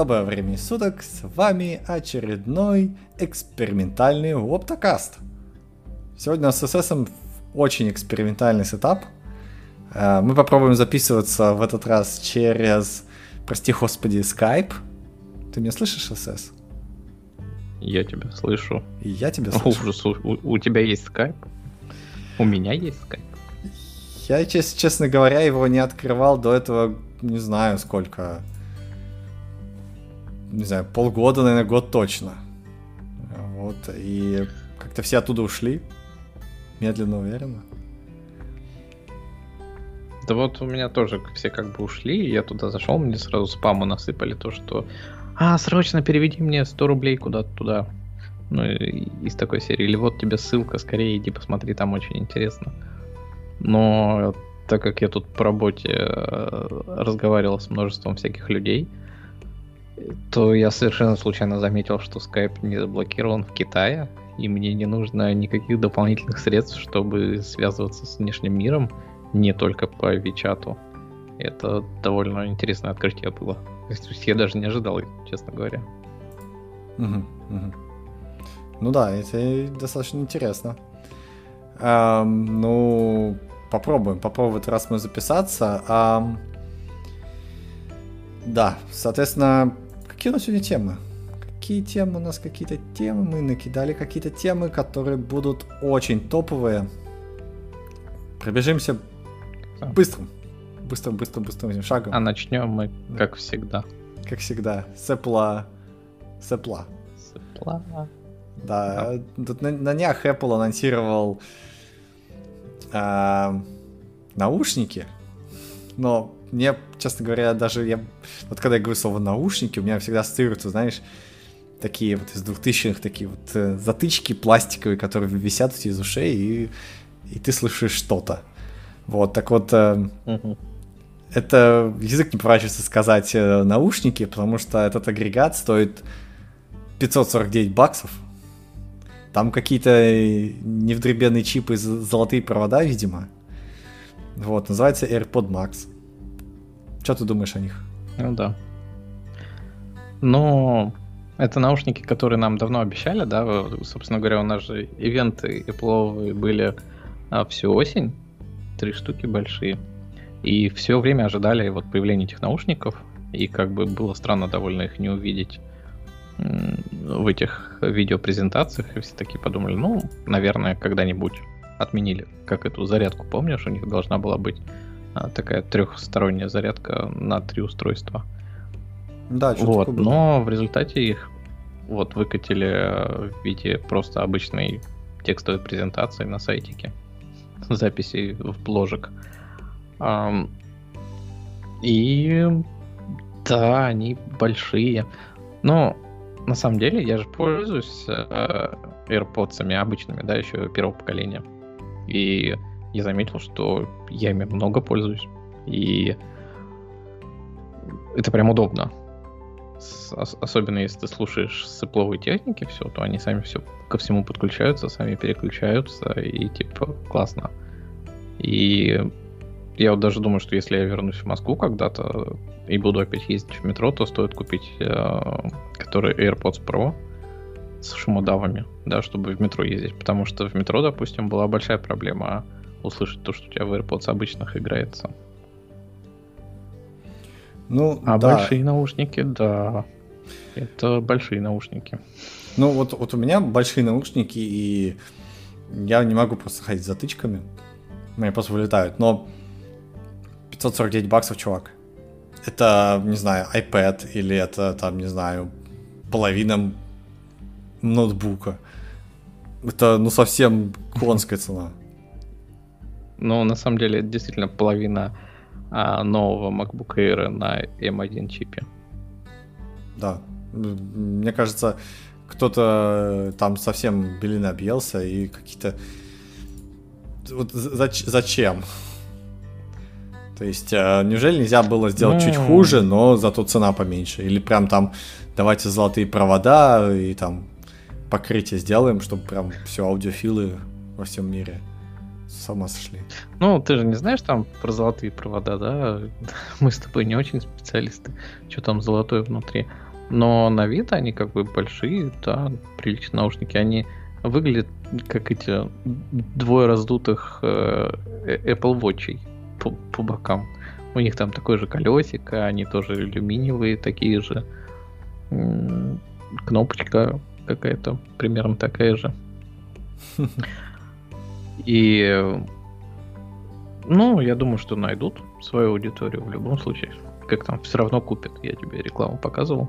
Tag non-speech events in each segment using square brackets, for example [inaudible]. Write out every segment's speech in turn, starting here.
Доброго времени суток, с вами очередной экспериментальный Оптокаст. Сегодня с SS очень экспериментальный сетап. Э, мы попробуем записываться в этот раз через, прости господи, Skype. Ты меня слышишь, SS? Я тебя слышу. И я тебя слышу. Ужас, у, у тебя есть Skype? У меня есть Skype. Я, честно, честно говоря, его не открывал до этого, не знаю сколько. Не знаю, полгода, наверное, год точно. Вот, и как-то все оттуда ушли. Медленно, уверенно. Да вот у меня тоже все как бы ушли, я туда зашел, мне сразу спаму насыпали то, что а, срочно переведи мне 100 рублей куда-то туда. Ну, из такой серии. Или вот тебе ссылка, скорее иди посмотри, там очень интересно. Но так как я тут по работе э, разговаривал с множеством всяких людей, то я совершенно случайно заметил, что Skype не заблокирован в Китае, и мне не нужно никаких дополнительных средств, чтобы связываться с внешним миром, не только по Вичату. Это довольно интересное открытие было. Я даже не ожидал, честно говоря. Угу, угу. Ну да, это достаточно интересно. Эм, ну, попробуем, попробуем в этот раз мы записаться. Эм, да, соответственно, какие у нас сегодня темы? Какие темы у нас, какие-то темы? Мы накидали какие-то темы, которые будут очень топовые. Пробежимся быстрым быстро-быстро-быстрым шагом. А начнем мы, как всегда. Как всегда, с Apple. С Apple. С Apple. Да, да. тут на, на днях Apple анонсировал э, наушники, но мне, честно говоря, даже я... Вот когда я говорю слово наушники, у меня всегда ассоциируются, знаешь, такие вот из 2000-х, такие вот э, затычки пластиковые, которые висят у тебя из ушей, и, и ты слышишь что-то. Вот, так вот, э, угу это язык не поворачивается сказать э, наушники, потому что этот агрегат стоит 549 баксов. Там какие-то э, невдребенные чипы, золотые провода, видимо. Вот, называется AirPod Max. Что ты думаешь о них? Ну да. Но это наушники, которые нам давно обещали, да? Собственно говоря, у нас же ивенты Apple были а, всю осень. Три штуки большие. И все время ожидали вот появления этих наушников, и как бы было странно довольно их не увидеть в этих видеопрезентациях, и все такие подумали, ну, наверное, когда-нибудь отменили, как эту зарядку, помнишь, у них должна была быть такая трехсторонняя зарядка на три устройства. Да, вот, но в результате их вот выкатили в виде просто обычной текстовой презентации на сайтике, [laughs] записи в бложек. И да, они большие. Но на самом деле я же пользуюсь э, AirPods обычными, да, еще первого поколения. И я заметил, что я ими много пользуюсь. И это прям удобно. Особенно если ты слушаешь сыпловые техники, все, то они сами все ко всему подключаются, сами переключаются, и типа классно. И я вот даже думаю, что если я вернусь в Москву когда-то и буду опять ездить в метро, то стоит купить э, который AirPods Pro с шумодавами, да, чтобы в метро ездить. Потому что в метро, допустим, была большая проблема услышать то, что у тебя в AirPods обычных играется. Ну, а да. большие наушники, да. Это большие наушники. Ну, вот, вот у меня большие наушники, и я не могу просто ходить затычками. У меня просто вылетают. Но 549 баксов, чувак. Это, не знаю, iPad или это, там, не знаю, половина ноутбука. Это, ну, совсем конская цена. Ну, на самом деле, это действительно половина а, нового MacBook Air на M1 чипе. Да. Мне кажется, кто-то там совсем белин объелся и какие-то... Вот зачем? То есть, э, неужели нельзя было сделать ну... чуть хуже, но зато цена поменьше? Или прям там давайте золотые провода и там покрытие сделаем, чтобы прям все аудиофилы во всем мире с ума сошли. Ну, ты же не знаешь там про золотые провода, да? [laughs] Мы с тобой не очень специалисты, что там золотое внутри. Но на вид они как бы большие, да, приличные наушники. Они выглядят как эти двое раздутых э, э Apple Watch по, по бокам. У них там такое же колесико, они тоже алюминиевые, такие же. Кнопочка какая-то примерно такая же. [laughs] И ну, я думаю, что найдут свою аудиторию в любом случае. Как там, все равно купят. Я тебе рекламу показывал.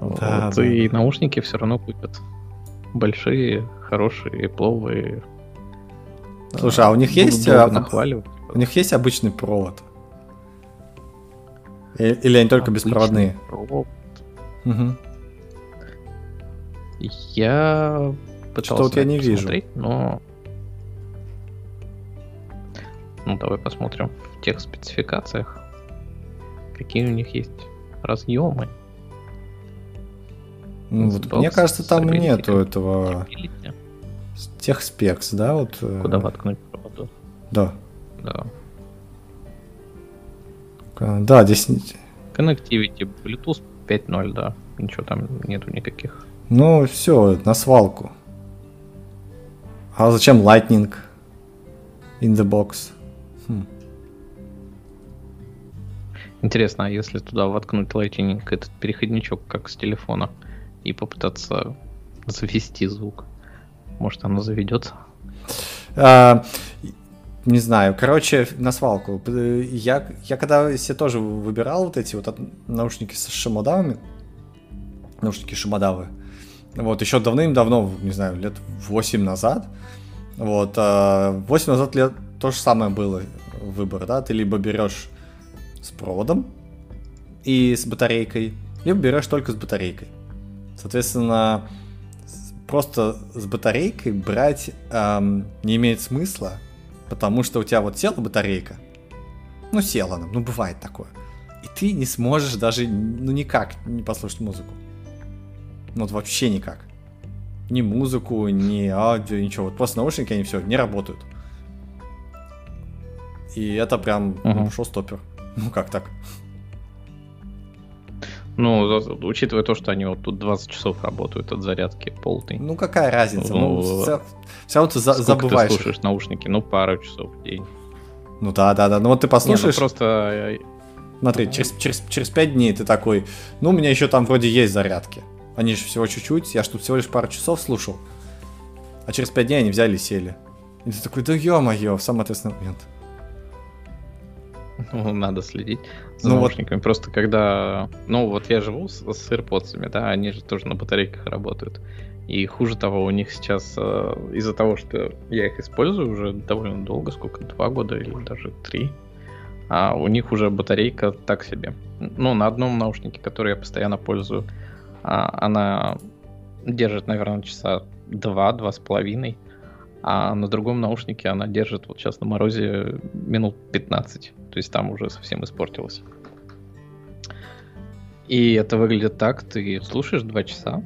Да, вот, да. И наушники все равно купят. Большие, хорошие, пловые. Слушай, а у них есть а, нахваливать. У них есть обычный провод? Или они только обычный беспроводные? Провод. Угу. Я пытался Что вот я не вижу. но ну, давай посмотрим в тех спецификациях, какие у них есть разъемы. Ну, вот, мне кажется, там нету этого тех спекс, да, вот. Э, Куда воткнуть проводу? Да. Да. Да, здесь... Connectivity, Bluetooth 5.0, да. Ничего там нету никаких. Ну, все, на свалку. А зачем Lightning in the box? Интересно, а если туда воткнуть Lightning, этот переходничок, как с телефона, и попытаться завести звук, может оно заведется? А, не знаю. Короче, на свалку. Я, я когда себе тоже выбирал вот эти вот наушники с шумодавами, наушники шумодавы, вот, еще давным-давно, не знаю, лет 8 назад, вот, 8 а, назад лет то же самое было выбор, да, ты либо берешь с проводом и с батарейкой, либо берешь только с батарейкой. Соответственно, просто с батарейкой брать эм, не имеет смысла, потому что у тебя вот села батарейка, ну села она, ну бывает такое, и ты не сможешь даже, ну никак не послушать музыку. Ну вот вообще никак. Ни музыку, ни аудио, ничего. Вот просто наушники, они все, не работают. И это прям угу. ну, шоу-стоппер. Ну как так? Ну, учитывая то, что они вот тут 20 часов работают от зарядки полной. Ну, какая разница? Ну, ну все, все равно ты за, забываешь. ты слушаешь наушники? Ну, пару часов в день. Ну да, да, да. Ну вот ты послушаешь. Не, ну, просто. Смотри, через, через, через 5 дней ты такой, ну, у меня еще там вроде есть зарядки. Они же всего чуть-чуть, я ж тут всего лишь пару часов слушал. А через 5 дней они взяли и сели. И ты такой, да ё-моё, в самый ответственный момент. [laughs] Ну, надо следить за ну, наушниками. Вот... Просто когда... Ну, вот я живу с, с AirPods, да, они же тоже на батарейках работают. И хуже того, у них сейчас э, из-за того, что я их использую уже довольно долго, сколько, два года или даже три, а у них уже батарейка так себе. Ну, на одном наушнике, который я постоянно пользую, а, она держит, наверное, часа два, два с половиной, а на другом наушнике она держит вот сейчас на морозе минут 15. То есть там уже совсем испортилось. И это выглядит так, ты слушаешь два часа,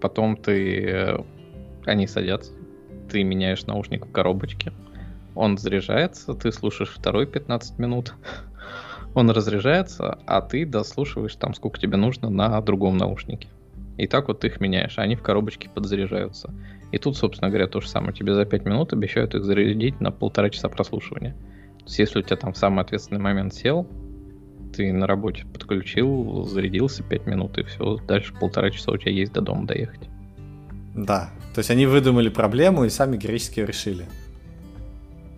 потом ты... Э, они садятся, ты меняешь наушник в коробочке, он заряжается, ты слушаешь второй 15 минут, [laughs] он разряжается, а ты дослушиваешь там, сколько тебе нужно на другом наушнике. И так вот ты их меняешь, а они в коробочке подзаряжаются. И тут, собственно говоря, то же самое. Тебе за 5 минут обещают их зарядить на полтора часа прослушивания. Если у тебя там в самый ответственный момент сел, ты на работе подключил, зарядился 5 минут, и все, дальше полтора часа у тебя есть до дома доехать. Да, то есть они выдумали проблему и сами героически решили.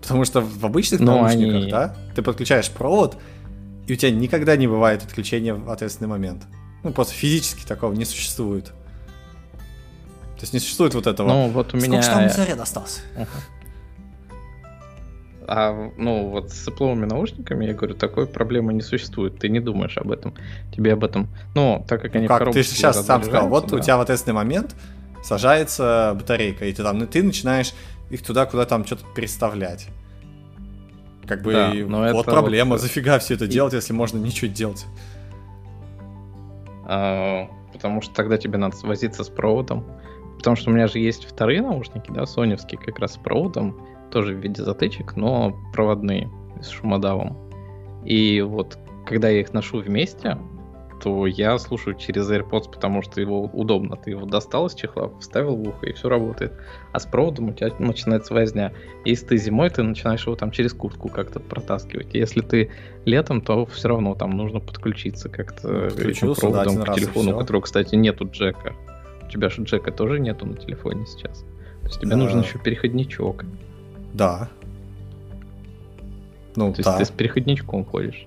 Потому что в обычных Но наушниках, они... да, ты подключаешь провод, и у тебя никогда не бывает отключения в ответственный момент. Ну, просто физически такого не существует. То есть не существует вот этого. Ну, вот у меня... Сколько там заряд остался? А, ну, вот с Apple наушниками, я говорю, такой проблемы не существует. Ты не думаешь об этом. Тебе об этом... Ну, так как они ну, как? Ты сейчас сам сказал, вот да. у тебя в ответственный момент сажается батарейка, и ты там, ты начинаешь их туда, куда там что-то переставлять. Как бы да, но вот проблема, вот... зафига все это делать, если можно ничего делать. А, потому что тогда тебе надо возиться с проводом. Потому что у меня же есть вторые наушники, да, соневские, как раз с проводом, тоже в виде затычек, но проводные, с шумодавом. И вот когда я их ношу вместе, то я слушаю через AirPods, потому что его удобно. Ты его достал из чехла, вставил в ухо, и все работает. А с проводом у тебя начинается возня. Если ты зимой, ты начинаешь его там через куртку как-то протаскивать. Если ты летом, то все равно там нужно подключиться как-то этим проводом да, к телефону, у которого, кстати, нету джека. У тебя же джека тоже нету на телефоне сейчас. То есть тебе да. нужен еще переходничок. Да. Ну, То да. есть ты с переходничком ходишь.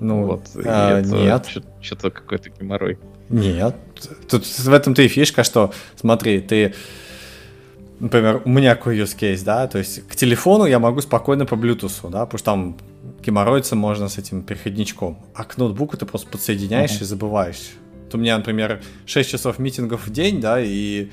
Ну, вот, а, нет. Что-то какой-то геморрой. Нет. Тут в этом-то и фишка, что, смотри, ты, например, у меня какой use case, да, то есть к телефону я могу спокойно по Bluetooth, да, потому что там геморроиться можно с этим переходничком, а к ноутбуку ты просто подсоединяешь uh-huh. и забываешь. Вот у меня, например, 6 часов митингов в день, да, и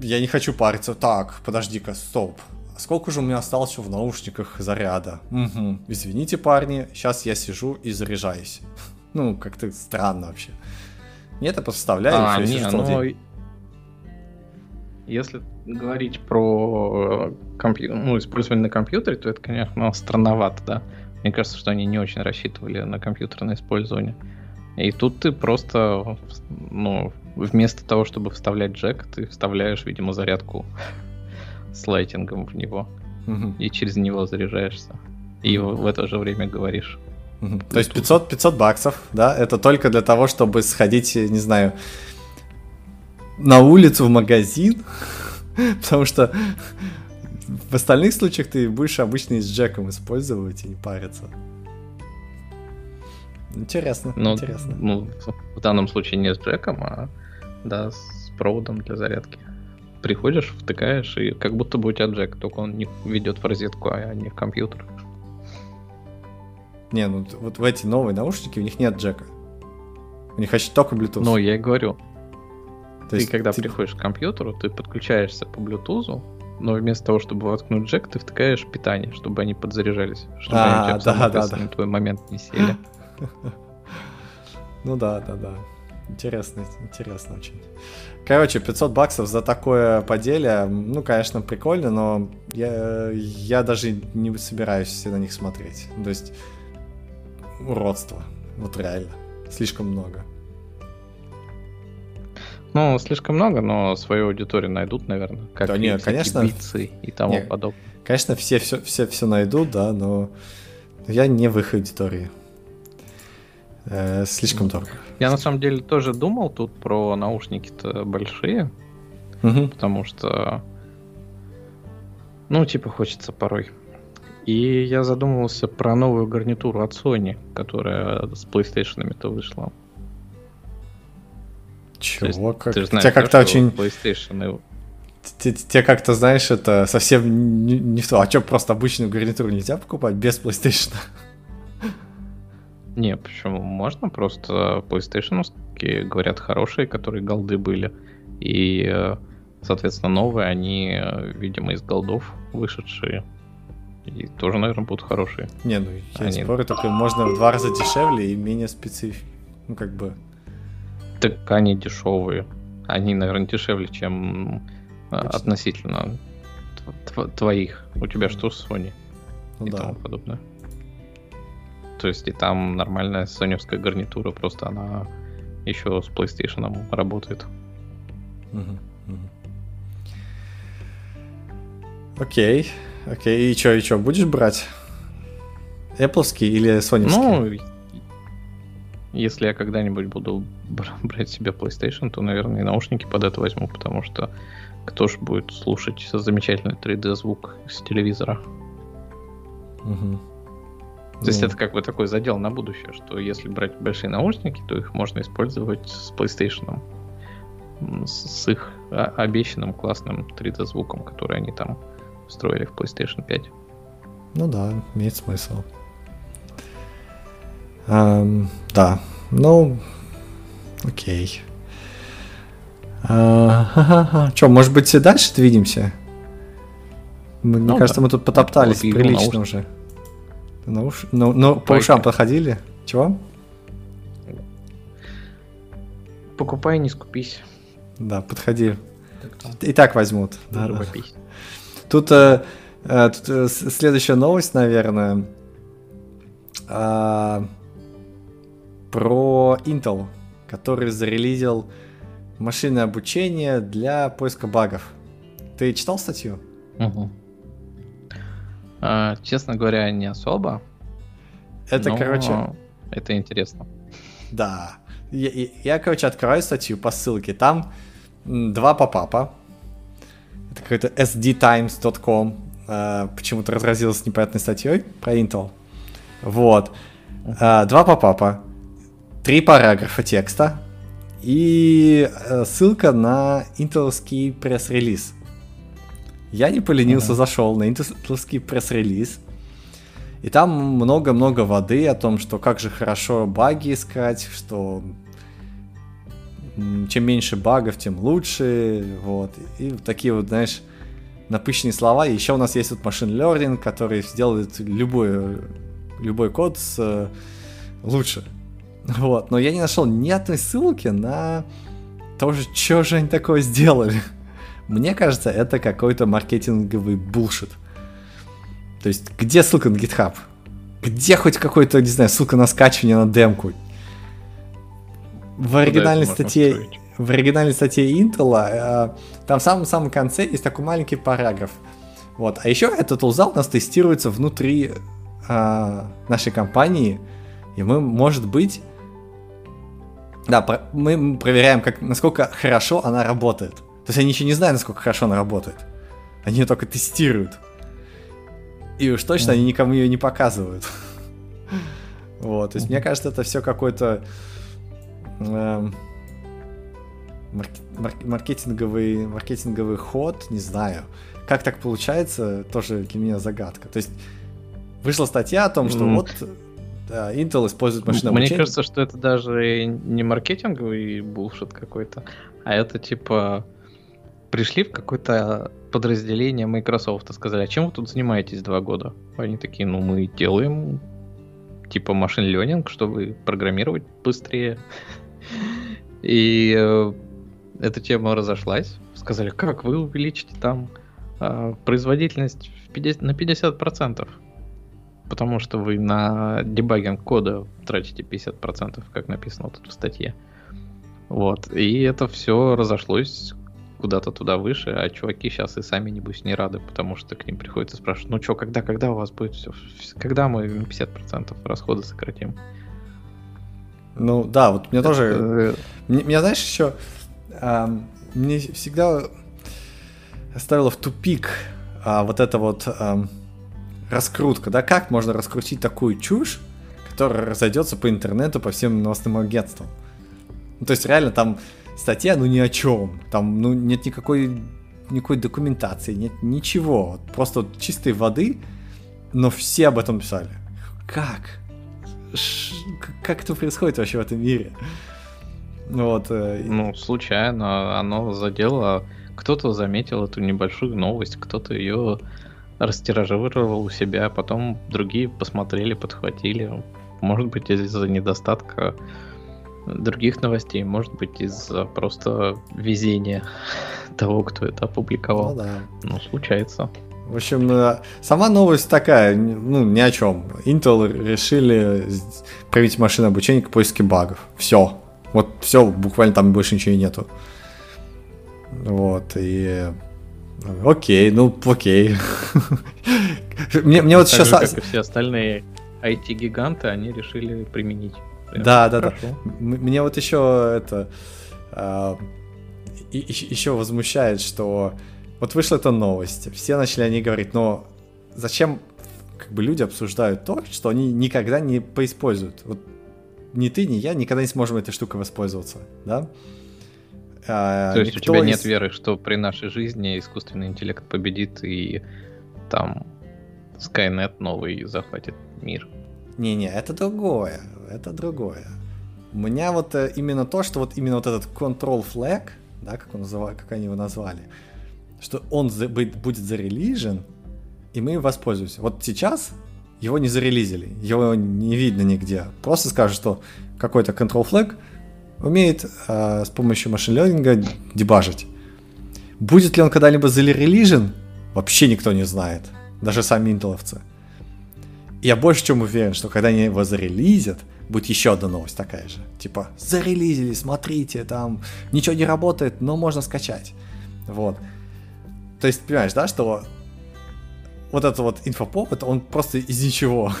я не хочу париться. Так, подожди-ка, стоп сколько же у меня осталось еще в наушниках заряда? Угу. Извините, парни, сейчас я сижу и заряжаюсь. [laughs] Ну, как-то странно вообще. Нет, я просто вставляю, а, все, не, ну, Если говорить про э, компью... ну, использование на компьютере, то это, конечно, странновато, да. Мне кажется, что они не очень рассчитывали на компьютерное использование. И тут ты просто, ну, вместо того, чтобы вставлять джек, ты вставляешь, видимо, зарядку с лайтингом в него. Угу. И через него заряжаешься. И в это же время говоришь. Угу. То есть 500, 500 баксов, да, это только для того, чтобы сходить, не знаю, на улицу в магазин, [laughs] потому что в остальных случаях ты будешь обычно с джеком использовать и не париться. Интересно, ну, интересно. Ну, в данном случае не с джеком, а да, с проводом для зарядки приходишь, втыкаешь, и как будто бы у тебя джек, только он не ведет в розетку, а не в компьютер. Не, ну вот в эти новые наушники у них нет джека. У них вообще только Bluetooth. Ну, я и говорю. То ты есть, когда ты... приходишь к компьютеру, ты подключаешься по Bluetooth, но вместо того, чтобы воткнуть джек, ты втыкаешь питание, чтобы они подзаряжались, чтобы а, они да, да, да. на твой момент не сели. [laughs] [laughs] Ну да, да, да. Интересно, интересно очень. Короче, 500 баксов за такое поделие, ну, конечно, прикольно, но я, я даже не собираюсь на них смотреть. То есть, уродство. Вот реально. Слишком много. Ну, слишком много, но свою аудиторию найдут, наверное. Как да, нет, конечно. и тому нет, подобное. Конечно, все, все, все, все найдут, да, но я не в их аудитории. Э, слишком дорого. Я на самом деле тоже думал тут про наушники-то большие, угу. потому что, ну, типа хочется порой. И я задумывался про новую гарнитуру от Sony, которая с PlayStation-то вышла. Чего? Как... Ты знаешь, Тебя как-то очень... PlayStation Тебе как-то, знаешь, это совсем не, не в то. А что, просто обычную гарнитуру нельзя покупать без PlayStation? Не, почему? Можно просто PlayStation говорят хорошие, которые голды были. И, э, соответственно, новые, они, э, видимо, из голдов вышедшие. И тоже, наверное, будут хорошие. Не, ну я они... спорю, только можно в два раза дешевле и менее специф... Ну, как бы... Так они дешевые. Они, наверное, дешевле, чем э, Точно. относительно твоих. У тебя что с Sony? Ну, и да. тому подобное. То есть и там нормальная соневская гарнитура, просто она еще с PlayStation работает. Окей. Окей, и что, и что, будешь брать? Apple или Sony? Ну, если я когда-нибудь буду [laughs] брать себе PlayStation, то, наверное, и наушники под это возьму, потому что кто ж будет слушать замечательный 3D звук с телевизора? Угу. То есть это как бы такой задел на будущее, что если брать большие наушники, то их можно использовать с PlayStation. С их обещанным классным 3D звуком, который они там встроили в PlayStation 5. Ну да, имеет смысл. Um, да, ну, окей. Uh, Че, может быть, дальше двинемся? Мне ну, кажется, да. мы тут потоптались прилично уже. На уш... ну, ну, по ушам походили? Чего? Покупай, не скупись. Да, подходи. И так возьмут. Да, да. Тут, э, э, тут э, следующая новость, наверное. А, про Intel, который зарелизил машинное обучение для поиска багов. Ты читал статью? Угу. А, честно говоря, не особо. Это, но короче... Это интересно. Да. Я, я, я, короче, открываю статью по ссылке. Там два попапа. Это какой-то sdtimes.com. А, почему-то разразилась непонятной статьей про Intel. Вот. А, два попапа. Три параграфа текста. И э, ссылка на интеловский пресс-релиз. Я не поленился, зашел на интеловский пресс-релиз. И там много-много воды о том, что как же хорошо баги искать, что чем меньше багов, тем лучше. Вот. И такие вот, знаешь, напыщенные слова. И еще у нас есть вот машин learning, который сделает любой, любой код с, э, лучше. Вот. Но я не нашел ни одной ссылки на то, что же они такое сделали. Мне кажется, это какой-то маркетинговый булшит. То есть, где ссылка на GitHub? Где хоть какой-то, не знаю, ссылка на скачивание на демку? В оригинальной статье, в оригинальной статье Intel, э, там в самом-самом конце есть такой маленький параграф. Вот. А еще этот узал у нас тестируется внутри э, нашей компании, и мы, может быть, да, мы проверяем, как, насколько хорошо она работает. То есть они еще не знают, насколько хорошо она работает. Они ее только тестируют. И уж точно они никому ее не показывают. [laughs] вот, то есть мне кажется, это все какой-то э, марк- маркетинговый, маркетинговый ход, не знаю. Как так получается, тоже для меня загадка. То есть вышла статья о том, что mm. вот да, Intel использует машинное Мне кажется, что это даже не маркетинговый булшит какой-то, а это типа пришли в какое-то подразделение Microsoft и сказали, а чем вы тут занимаетесь два года? Они такие, ну мы делаем типа машин ленинг, чтобы программировать быстрее. И э, эта тема разошлась. Сказали, как вы увеличите там э, производительность в 50, на 50%? Потому что вы на дебагинг кода тратите 50%, как написано тут в статье. Вот. И это все разошлось куда-то туда выше, а чуваки сейчас и сами, небось, не рады, потому что к ним приходится спрашивать, ну что, когда, когда у вас будет все, когда мы на 50% расходы сократим? Ну да, вот мне тоже, э, меня знаешь еще, мне всегда ставило в тупик а, вот эта вот а, раскрутка, да, как можно раскрутить такую чушь, которая разойдется по интернету, по всем новостным агентствам. Ну, то есть реально там статья, ну ни о чем. Там, ну, нет никакой, никакой документации, нет ничего. Просто чистой воды, но все об этом писали. Как? Ш как это происходит вообще в этом мире? Вот. Э, ну, случайно оно задело. Кто-то заметил эту небольшую новость, кто-то ее растиражировал у себя, потом другие посмотрели, подхватили. Может быть, из-за недостатка других новостей, может быть, из-за просто везения [laughs] того, кто это опубликовал. Ну, да. ну случается. В общем, э, сама новость такая, ну, ни о чем. Intel решили проявить машину обучения к поиске багов. Все. Вот все, буквально там больше ничего и нету. Вот, и... Окей, ну, окей. [laughs] мне, мне вот сейчас... Как и все остальные IT-гиганты, они решили применить. Да, да, да. Мне вот еще это а, еще возмущает, что вот вышла эта новость, все начали они говорить, но зачем как бы люди обсуждают то, что они никогда не поиспользуют. Вот ни ты, ни я никогда не сможем этой штукой воспользоваться, да? А, то есть у тебя не... нет веры, что при нашей жизни искусственный интеллект победит и там Skynet новый захватит мир? Не-не, это другое это другое. У меня вот э, именно то, что вот именно вот этот control flag, да, как, он называл, как они его назвали, что он за, будет зарелижен, и мы им воспользуемся. Вот сейчас его не зарелизили, его не видно нигде. Просто скажут, что какой-то control flag умеет э, с помощью машин-лернинга дебажить. Будет ли он когда-либо зарелижен, вообще никто не знает. Даже сами интеловцы. Я больше чем уверен, что когда они его зарелизят, будет еще одна новость такая же. Типа, зарелизили, смотрите, там ничего не работает, но можно скачать. Вот. То есть, понимаешь, да, что вот этот вот инфоповод, он просто из ничего.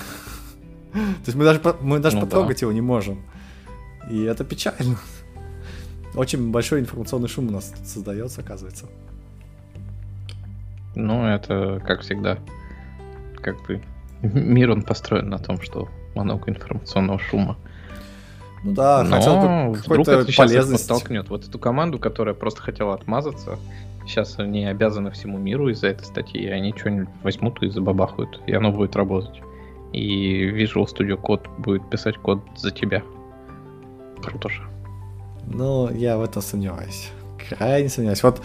[laughs] То есть мы даже, мы даже ну, потрогать да. его не можем. И это печально. Очень большой информационный шум у нас создается, оказывается. Ну, это как всегда. Как бы мир он построен на том, что много информационного шума. Ну да, Но хотел бы это сейчас подтолкнет. Вот эту команду, которая просто хотела отмазаться, сейчас они обязаны всему миру из-за этой статьи, и они что-нибудь возьмут и забабахают, и оно будет работать. И Visual Studio Code будет писать код за тебя. Круто же. Ну, я в этом сомневаюсь. Крайне сомневаюсь. Вот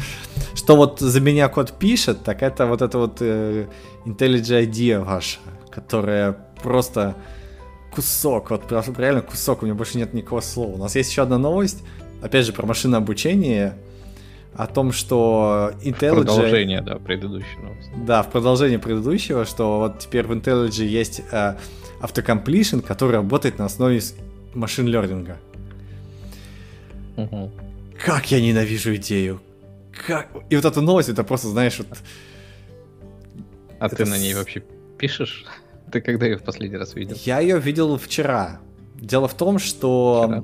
что вот за меня код пишет, так это вот это вот э, IntelliJ IDEA ваша, которая просто кусок, вот реально кусок, у меня больше нет никакого слова. У нас есть еще одна новость, опять же, про машинное обучение, о том, что IntelliJ... Продолжение, да, предыдущего новости. Да, в продолжение предыдущего, что вот теперь в IntelliJ есть э, автокомплишн, который работает на основе машин лернинга. Угу. Как я ненавижу идею. Как... И вот эта новость, это просто, знаешь, вот... А это ты на ней вообще пишешь? Ты когда ее в последний раз видел? Я ее видел вчера. Дело в том, что вчера.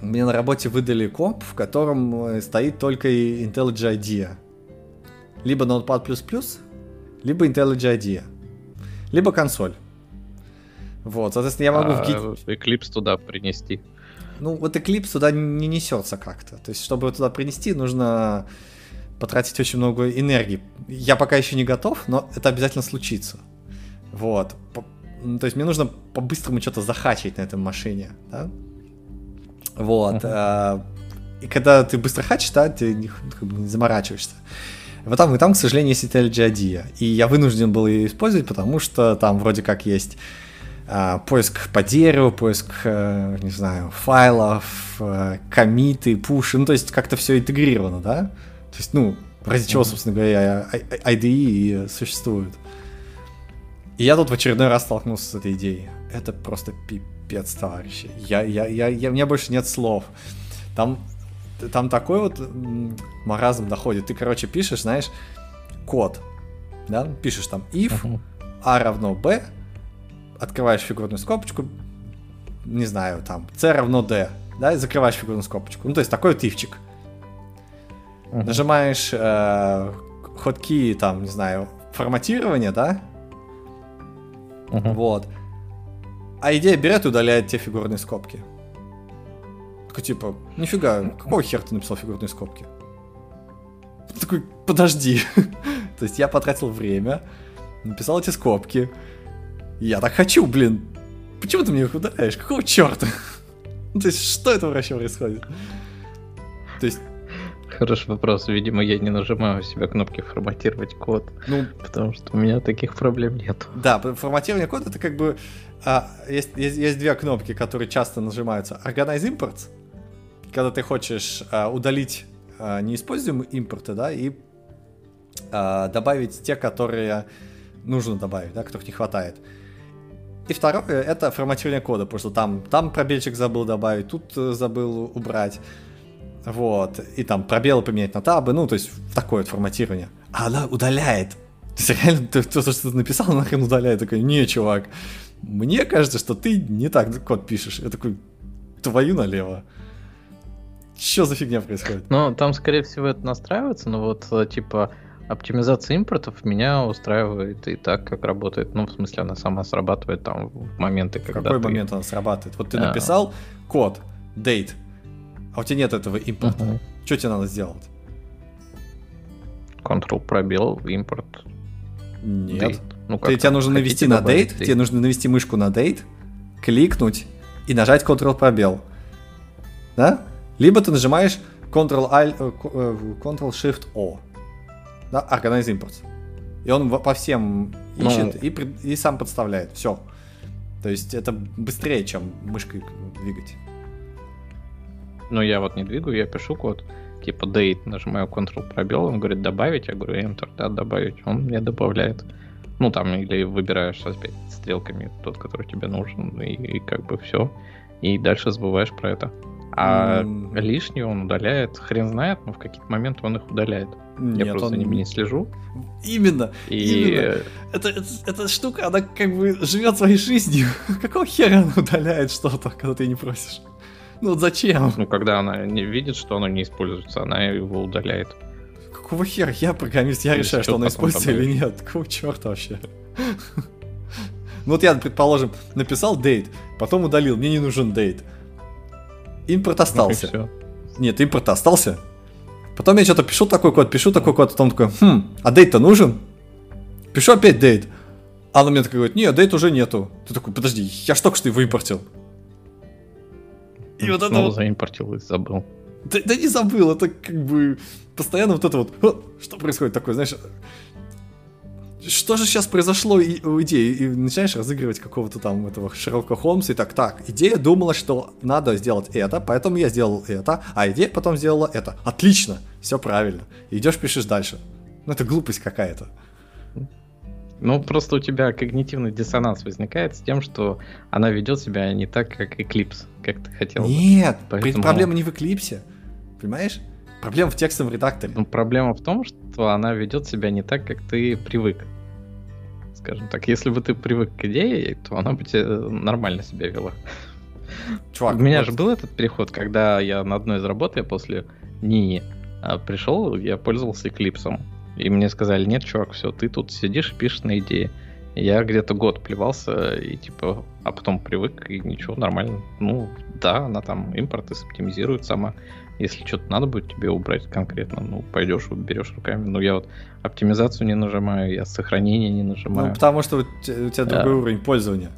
мне на работе выдали комп, в котором э, стоит только IntelliJ IDEA. Либо Notepad++, либо IntelliJ IDEA. Либо консоль. Вот, соответственно, я могу а, в Git... Eclipse туда принести. Ну, вот Eclipse туда не несется как-то. То есть, чтобы туда принести, нужно потратить очень много энергии. Я пока еще не готов, но это обязательно случится. Вот. Ну, то есть мне нужно по-быстрому что-то захачить на этой машине, да? Вот. Uh-huh. И когда ты быстро хачишь, да, ты не, как бы не заморачиваешься. Вот там и там, к сожалению, есть IntelliJ И я вынужден был ее использовать, потому что там вроде как есть а, поиск по дереву, поиск, а, не знаю, файлов, а, комиты, пуши, ну, то есть как-то все интегрировано, да? То есть, ну, ради чего, собственно говоря, IDE и существует. И я тут в очередной раз столкнулся с этой идеей. Это просто пипец, товарищи. Я, я, я, я, у меня больше нет слов. Там, там такой вот маразм доходит. Ты, короче, пишешь, знаешь, код. Да? Пишешь там if, uh-huh. a равно b, открываешь фигурную скобочку, не знаю, там, c равно d, да, и закрываешь фигурную скобочку. Ну, то есть такой вот ивчик. Uh-huh. Нажимаешь э, ходки, там, не знаю, форматирование, да, Угу. Вот. А идея берет и удаляет те фигурные скобки. Такой типа, нифига, какого хера ты написал фигурные скобки? Такой, подожди. [laughs] То есть я потратил время, написал эти скобки. Я так хочу, блин. Почему ты мне их удаляешь? Какого черта? [laughs] То есть, что это вообще происходит? То есть, Хороший вопрос. Видимо, я не нажимаю у себя кнопки форматировать код. Ну, потому что у меня таких проблем нет. Да, форматирование кода это как бы а, есть, есть, есть две кнопки, которые часто нажимаются. Organize Imports, когда ты хочешь а, удалить а, неиспользуемые импорты, да, и а, добавить те, которые нужно добавить, да, которых не хватает. И второе, это форматирование кода, потому что там, там пробельчик забыл добавить, тут э, забыл убрать. Вот. И там пробелы поменять на табы, ну, то есть такое вот форматирование. А она удаляет. То есть реально то, то, что ты написал, нахрен удаляет. Такой, не, чувак, мне кажется, что ты не так код пишешь. Я такой, твою налево. Что за фигня происходит? Ну, там, скорее всего, это настраивается, но вот, э, типа, оптимизация импортов меня устраивает и так, как работает. Ну, в смысле, она сама срабатывает там в моменты, когда В какой ты... момент она срабатывает? Вот ты а... написал код, date, а у тебя нет этого импорта. Угу. Что тебе надо сделать? Ctrl пробел, импорт. Нет. Date. Ну, ты, тебе нужно навести на date, date, тебе нужно навести мышку на date, кликнуть и нажать Ctrl пробел. Да? Либо ты нажимаешь Ctrl, Alt, э, э, Ctrl Shift O. Да, Organize Imports. И он по всем ну. ищет ну, и, и сам подставляет. Все. То есть это быстрее, чем мышкой двигать. Но я вот не двигаю, я пишу код, типа date, нажимаю Ctrl пробел, он говорит добавить, я говорю Enter, да, добавить, он мне добавляет. Ну, там, или выбираешь опять стрелками тот, который тебе нужен, и, и как бы все. И дальше забываешь про это. А mm. лишние он удаляет, хрен знает, но в какие-то моменты он их удаляет. Нет, Я просто он... за ними не слежу. Именно. И... Именно. Это, это, эта штука, она как бы живет своей жизнью. [laughs] Какого хера она удаляет что-то, когда ты не просишь? Ну вот зачем? Ну, когда она не видит, что оно не используется, она его удаляет. Какого хера? Я программист, я решаю, что оно используется или нет. Какого черта вообще? Ну вот я, предположим, написал дейт, потом удалил, мне не нужен дейт. Импорт остался. Ну, Нет, импорт остался. Потом я что-то пишу такой код, пишу такой код, потом такой, хм, а дейт-то нужен? Пишу опять дейт. А она мне такая говорит, нет, дейт уже нету. Ты такой, подожди, я ж только что его импортил. И вот это вот... заимпортил и забыл. Да, да не забыл, это как бы постоянно вот это вот, что происходит такое, знаешь, что же сейчас произошло и, у идеи? И начинаешь разыгрывать какого-то там этого Шерлока Холмса, и так, так, идея думала, что надо сделать это, поэтому я сделал это, а идея потом сделала это. Отлично, все правильно. идешь, пишешь дальше. Ну, это глупость какая-то. Ну, просто у тебя когнитивный диссонанс возникает с тем, что она ведет себя не так, как Eclipse, как ты хотел. Нет, Поэтому... проблема не в Eclipse, понимаешь? Проблема в текстовом редакторе. Ну, проблема в том, что она ведет себя не так, как ты привык. Скажем так, если бы ты привык к идее, то она бы тебе нормально себя вела. Чувак, У меня вот... же был этот переход, когда я на одной из работ, я после НИИ а, пришел, я пользовался Eclipse. И мне сказали, нет, чувак, все, ты тут сидишь и пишешь на идее. Я где-то год плевался, и типа, а потом привык, и ничего, нормально. Ну, да, она там импорты оптимизирует сама. Если что-то надо будет тебе убрать конкретно, ну, пойдешь, берешь руками. Ну, я вот оптимизацию не нажимаю, я сохранение не нажимаю. Ну, потому что у тебя, у тебя да. другой уровень пользования.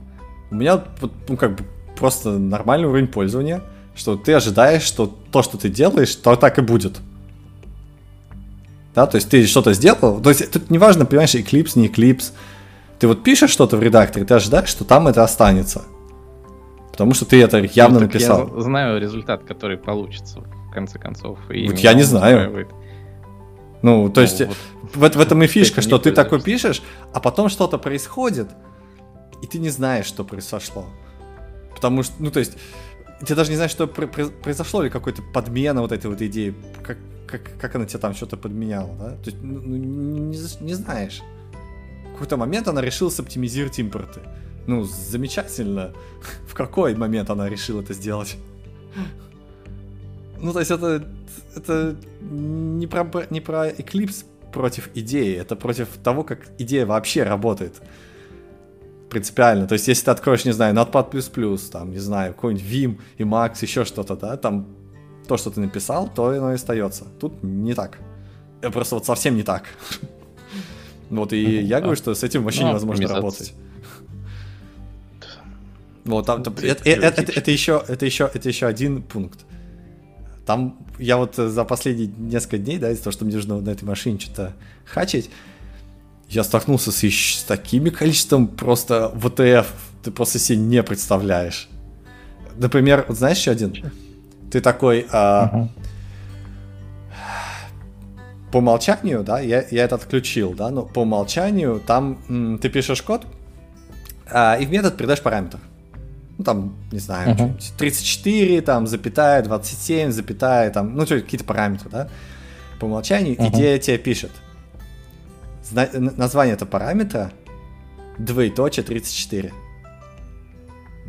У меня, ну, как бы, просто нормальный уровень пользования, что ты ожидаешь, что то, что ты делаешь, то так и будет. Да, то есть ты что-то сделал, то есть тут неважно, понимаешь, Eclipse, не Eclipse, ты вот пишешь что-то в редакторе, ты ожидаешь, что там это останется. Потому что ты это явно ну, написал. Я знаю результат, который получится в конце концов. И вот я не знаю. Устраивает. Ну, то ну, есть вот, в, в этом и фишка, что ты такой пишешь, а потом что-то происходит, и ты не знаешь, что произошло. Потому что, ну, то есть, ты даже не знаешь, что произошло, или какой-то подмена вот этой вот идеи, как, как, как она тебе там что-то подменяла, да? То есть, ну, ну не, не знаешь какой-то момент она решила оптимизировать импорты. Ну, замечательно. В какой момент она решила это сделать? Ну, то есть это, это не, про, не про Eclipse против идеи, это против того, как идея вообще работает. Принципиально. То есть, если ты откроешь, не знаю, Notepad++, там, не знаю, какой-нибудь Vim и Max, еще что-то, да, там то, что ты написал, то оно и остается. Тут не так. Просто вот совсем не так. Вот, и я говорю, что с этим вообще ну, невозможно работать. Вот, там, там это, это, это, это, еще, это, еще, это еще один пункт. Там я вот за последние несколько дней, да, из-за того, что мне нужно на этой машине что-то хачить, я столкнулся с, с такими количеством просто ВТФ, ты просто себе не представляешь. Например, вот знаешь еще один? Ты такой, а, uh-huh по умолчанию, да, я, я это отключил, да, но по умолчанию там м, ты пишешь код, а, и в метод передаешь параметр. Ну, там, не знаю, uh-huh. 34, там, запятая, 27, запятая, там, ну, какие-то параметры, да. По умолчанию uh-huh. идея тебе пишет. Зна- название этого параметра двоеточие 34.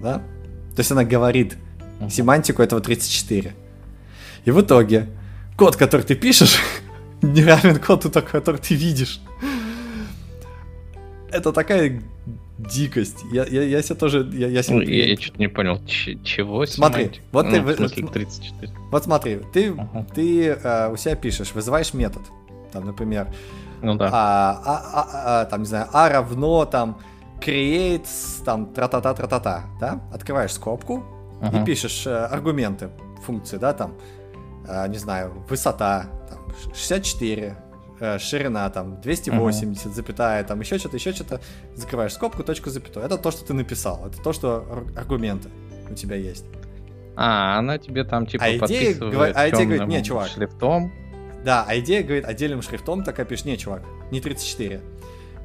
Да? То есть она говорит uh-huh. семантику этого 34. И в итоге код, который ты пишешь, [laughs] не равен коду, который ты видишь. Это такая дикость. Я, я, я себе тоже... Я, я, себе... Ну, я, я что-то не понял, Ч- чего Смотри, снимать? вот ну, ты... В смысле 34. Вот смотри, ты, uh-huh. ты э, у себя пишешь, вызываешь метод. Там, например... Ну да. А, а, а, а, там, не знаю, а равно там create, там, тра-та-та, тра-та-та, да? Открываешь скобку uh-huh. и пишешь э, аргументы функции, да, там, э, не знаю, высота, 64, э, ширина там 280, uh-huh. запятая, там еще что-то, еще что-то, закрываешь скобку, точку, запятую. Это то, что ты написал, это то, что аргументы у тебя есть. А, она тебе там типа а идея, подписывает а идея говорит, не, чувак. шрифтом. Да, а идея говорит отдельным шрифтом, такая пишешь, не, чувак, не 34.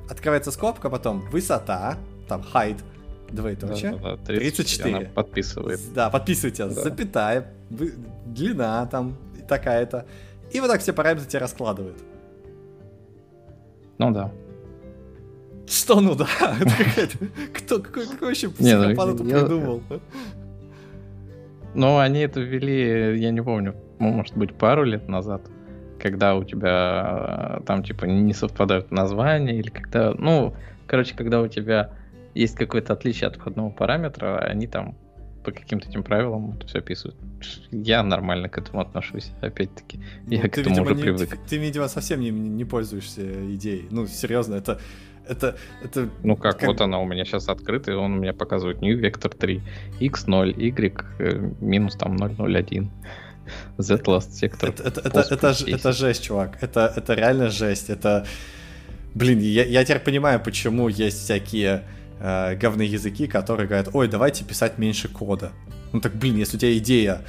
открывается скобка, потом высота, там height, двоеточие, да, да, да, 34. Она подписывает. Да, подписывайте, да. запятая, длина там такая-то. И вот так все параметры тебе раскладывают. Ну да. Что ну да? [laughs] Кто, какой, какой вообще ну, психопат это придумал? Ну, они это ввели, я не помню, может быть, пару лет назад, когда у тебя там, типа, не совпадают названия, или когда, ну, короче, когда у тебя есть какое-то отличие от входного параметра, они там по каким-то этим правилам это все описывают. Я нормально к этому отношусь, опять-таки. Я ну, к этому видимо, уже не, привык. Ты, ты, видимо, совсем не, не пользуешься идеей. Ну, серьезно, это это, это... Ну как, как, вот она у меня сейчас открыта, и он мне показывает New Vector 3, X0, Y, э, минус там 001. [laughs] Z last sector. Это, это, это, это, это жесть, чувак. Это, это реально жесть. Это... Блин, я, я теперь понимаю, почему есть всякие э, говные языки, которые говорят, ой, давайте писать меньше кода. Ну так, блин, если у тебя идея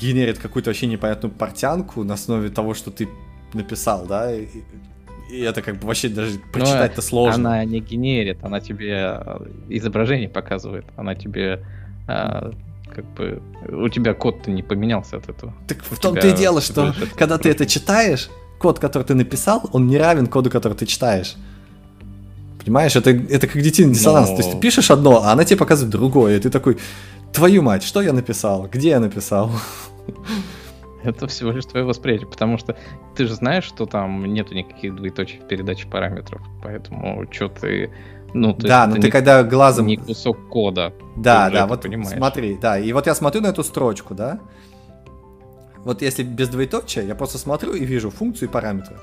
генерит какую-то вообще непонятную портянку на основе того, что ты написал, да, и это как бы вообще даже ну, прочитать-то сложно. Она не генерит, она тебе э, изображение показывает, она тебе э, как бы у тебя код-то не поменялся от этого. Так у в том-то и дело, что когда ты это читаешь, код, который ты написал, он не равен коду, который ты читаешь. Понимаешь, это, это как детинный диссонанс. Но... То есть ты пишешь одно, а она тебе показывает другое. И ты такой, твою мать, что я написал? Где я написал? [laughs] Это всего лишь твое восприятие, потому что ты же знаешь, что там нету никаких двоеточий в передаче параметров, поэтому что ты... Ну, то да, но ты не, когда глазом... Не кусок кода. Да, да, вот понимаешь. смотри, да, и вот я смотрю на эту строчку, да, вот если без двоеточия, я просто смотрю и вижу функцию и параметры.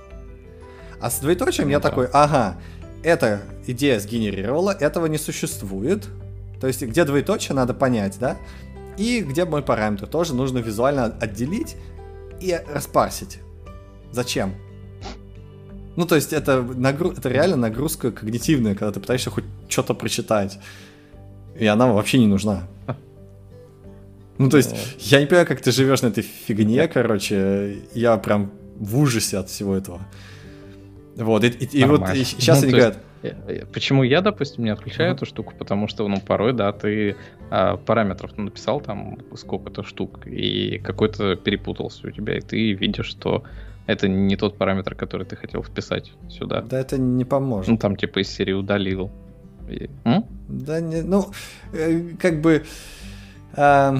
А с двоеточием ну, я да. такой, ага, эта идея сгенерировала, этого не существует. То есть, где двоеточие, надо понять, да? И где мой параметр тоже нужно визуально отделить и распарсить. Зачем? Ну, то есть это, нагру... это реально нагрузка когнитивная, когда ты пытаешься хоть что-то прочитать. И она вообще не нужна. Ну, то есть, я не понимаю, как ты живешь на этой фигне, короче. Я прям в ужасе от всего этого. Вот, и, и, и вот и сейчас ну, они говорят, Э, почему я, допустим, не отключаю mm-hmm. эту штуку? Потому что, ну, порой, да, ты а, параметров написал там сколько-то штук, и какой-то перепутался у тебя, и ты видишь, что это не тот параметр, который ты хотел вписать сюда. Да это не поможет. Ну, там типа из серии удалил. И... Да не, ну, э, как бы... Э,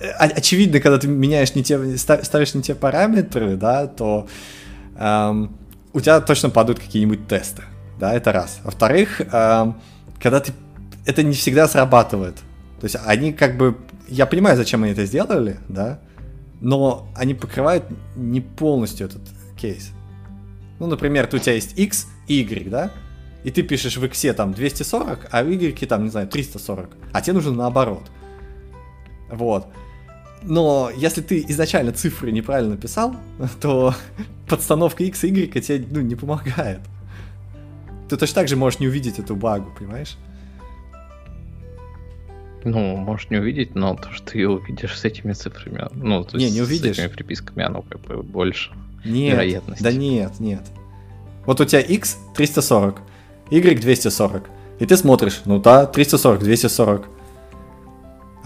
[laughs] очевидно, когда ты меняешь не те, ставишь не те параметры, да, то эм, у тебя точно падают какие-нибудь тесты. Да, это раз. Во-вторых, э, когда ты... Это не всегда срабатывает. То есть они как бы... Я понимаю, зачем они это сделали, да, но они покрывают не полностью этот кейс. Ну, например, у тебя есть x и y, да, и ты пишешь в x там 240, а в y там, не знаю, 340, а тебе нужно наоборот. Вот. Но если ты изначально цифры неправильно написал, [laughs] то подстановка x и y тебе ну, не помогает. Ты точно так же можешь не увидеть эту багу, понимаешь? Ну, можешь не увидеть, но то, что ты увидишь с этими цифрами, ну, то не, есть не увидишь. с этими приписками, оно как бы больше нет, вероятности. Да нет, нет. Вот у тебя x 340, y 240, и ты смотришь, ну да, 340, 240.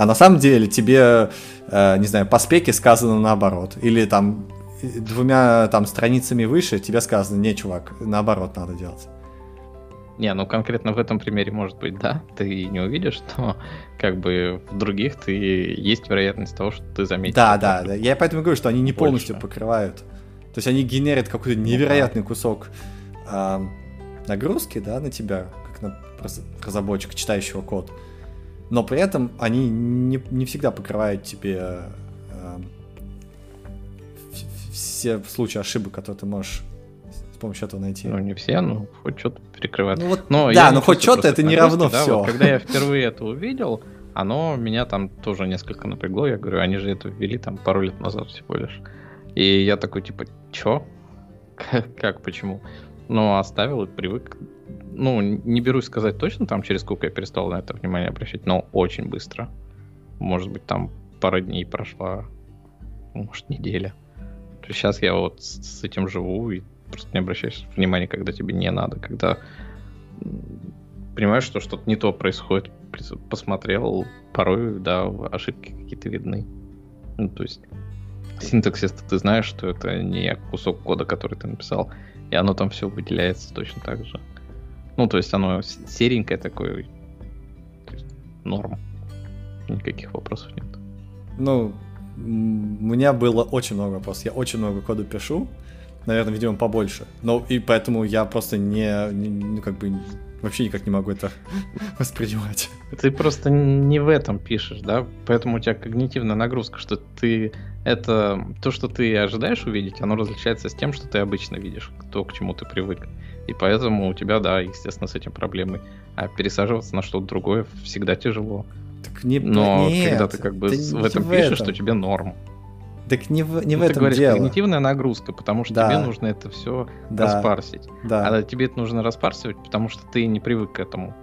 А на самом деле тебе, э, не знаю, по спеке сказано наоборот. Или там двумя там страницами выше тебе сказано, не, чувак, наоборот надо делать. Не, ну конкретно в этом примере может быть, да, ты не увидишь, [laughs] но как бы в других ты есть вероятность того, что ты заметишь. Да, да, да. Я поэтому говорю, что они не больше. полностью покрывают. То есть они генерят какой-то ну невероятный кусок э, нагрузки, да, на тебя, как на разработчика, читающего код. Но при этом они не, не всегда покрывают тебе э, все случаи ошибок, которые ты можешь с помощью этого найти. Ну, не все, но хоть что-то перекрывает. Ну, вот, но да, но хоть что-то это не равно да, все. Вот, когда я [laughs] впервые это увидел, оно меня там тоже несколько напрягло. Я говорю, они же это ввели там пару лет назад всего лишь. И я такой, типа, чё? [laughs] как, почему? Но оставил и привык. Ну, не берусь сказать точно, там, через сколько я перестал на это внимание обращать, но очень быстро. Может быть, там пара дней прошла, может, неделя. Сейчас я вот с этим живу, и просто не обращаешь внимания, когда тебе не надо, когда понимаешь, что что-то не то происходит, посмотрел, порой, да, ошибки какие-то видны. Ну, то есть синтаксис ты знаешь, что это не кусок кода, который ты написал, и оно там все выделяется точно так же. Ну, то есть оно серенькое такое, есть норм. Никаких вопросов нет. Ну, у меня было очень много вопросов. Я очень много кода пишу, наверное, видимо, побольше. Но и поэтому я просто не, не ну, как бы вообще никак не могу это [laughs] воспринимать. Ты просто не в этом пишешь, да? Поэтому у тебя когнитивная нагрузка, что ты это то, что ты ожидаешь увидеть, оно различается с тем, что ты обычно видишь, то, к чему ты привык. И поэтому у тебя, да, естественно, с этим проблемы. А пересаживаться на что-то другое всегда тяжело. Так не, Но нет, когда ты как бы в этом в пишешь, этом. то тебе норм. Так не в, не ну, в этом говоришь, дело. когнитивная нагрузка, потому что да. тебе нужно это все да. распарсить. Да. А тебе это нужно распарсивать, потому что ты не привык к этому.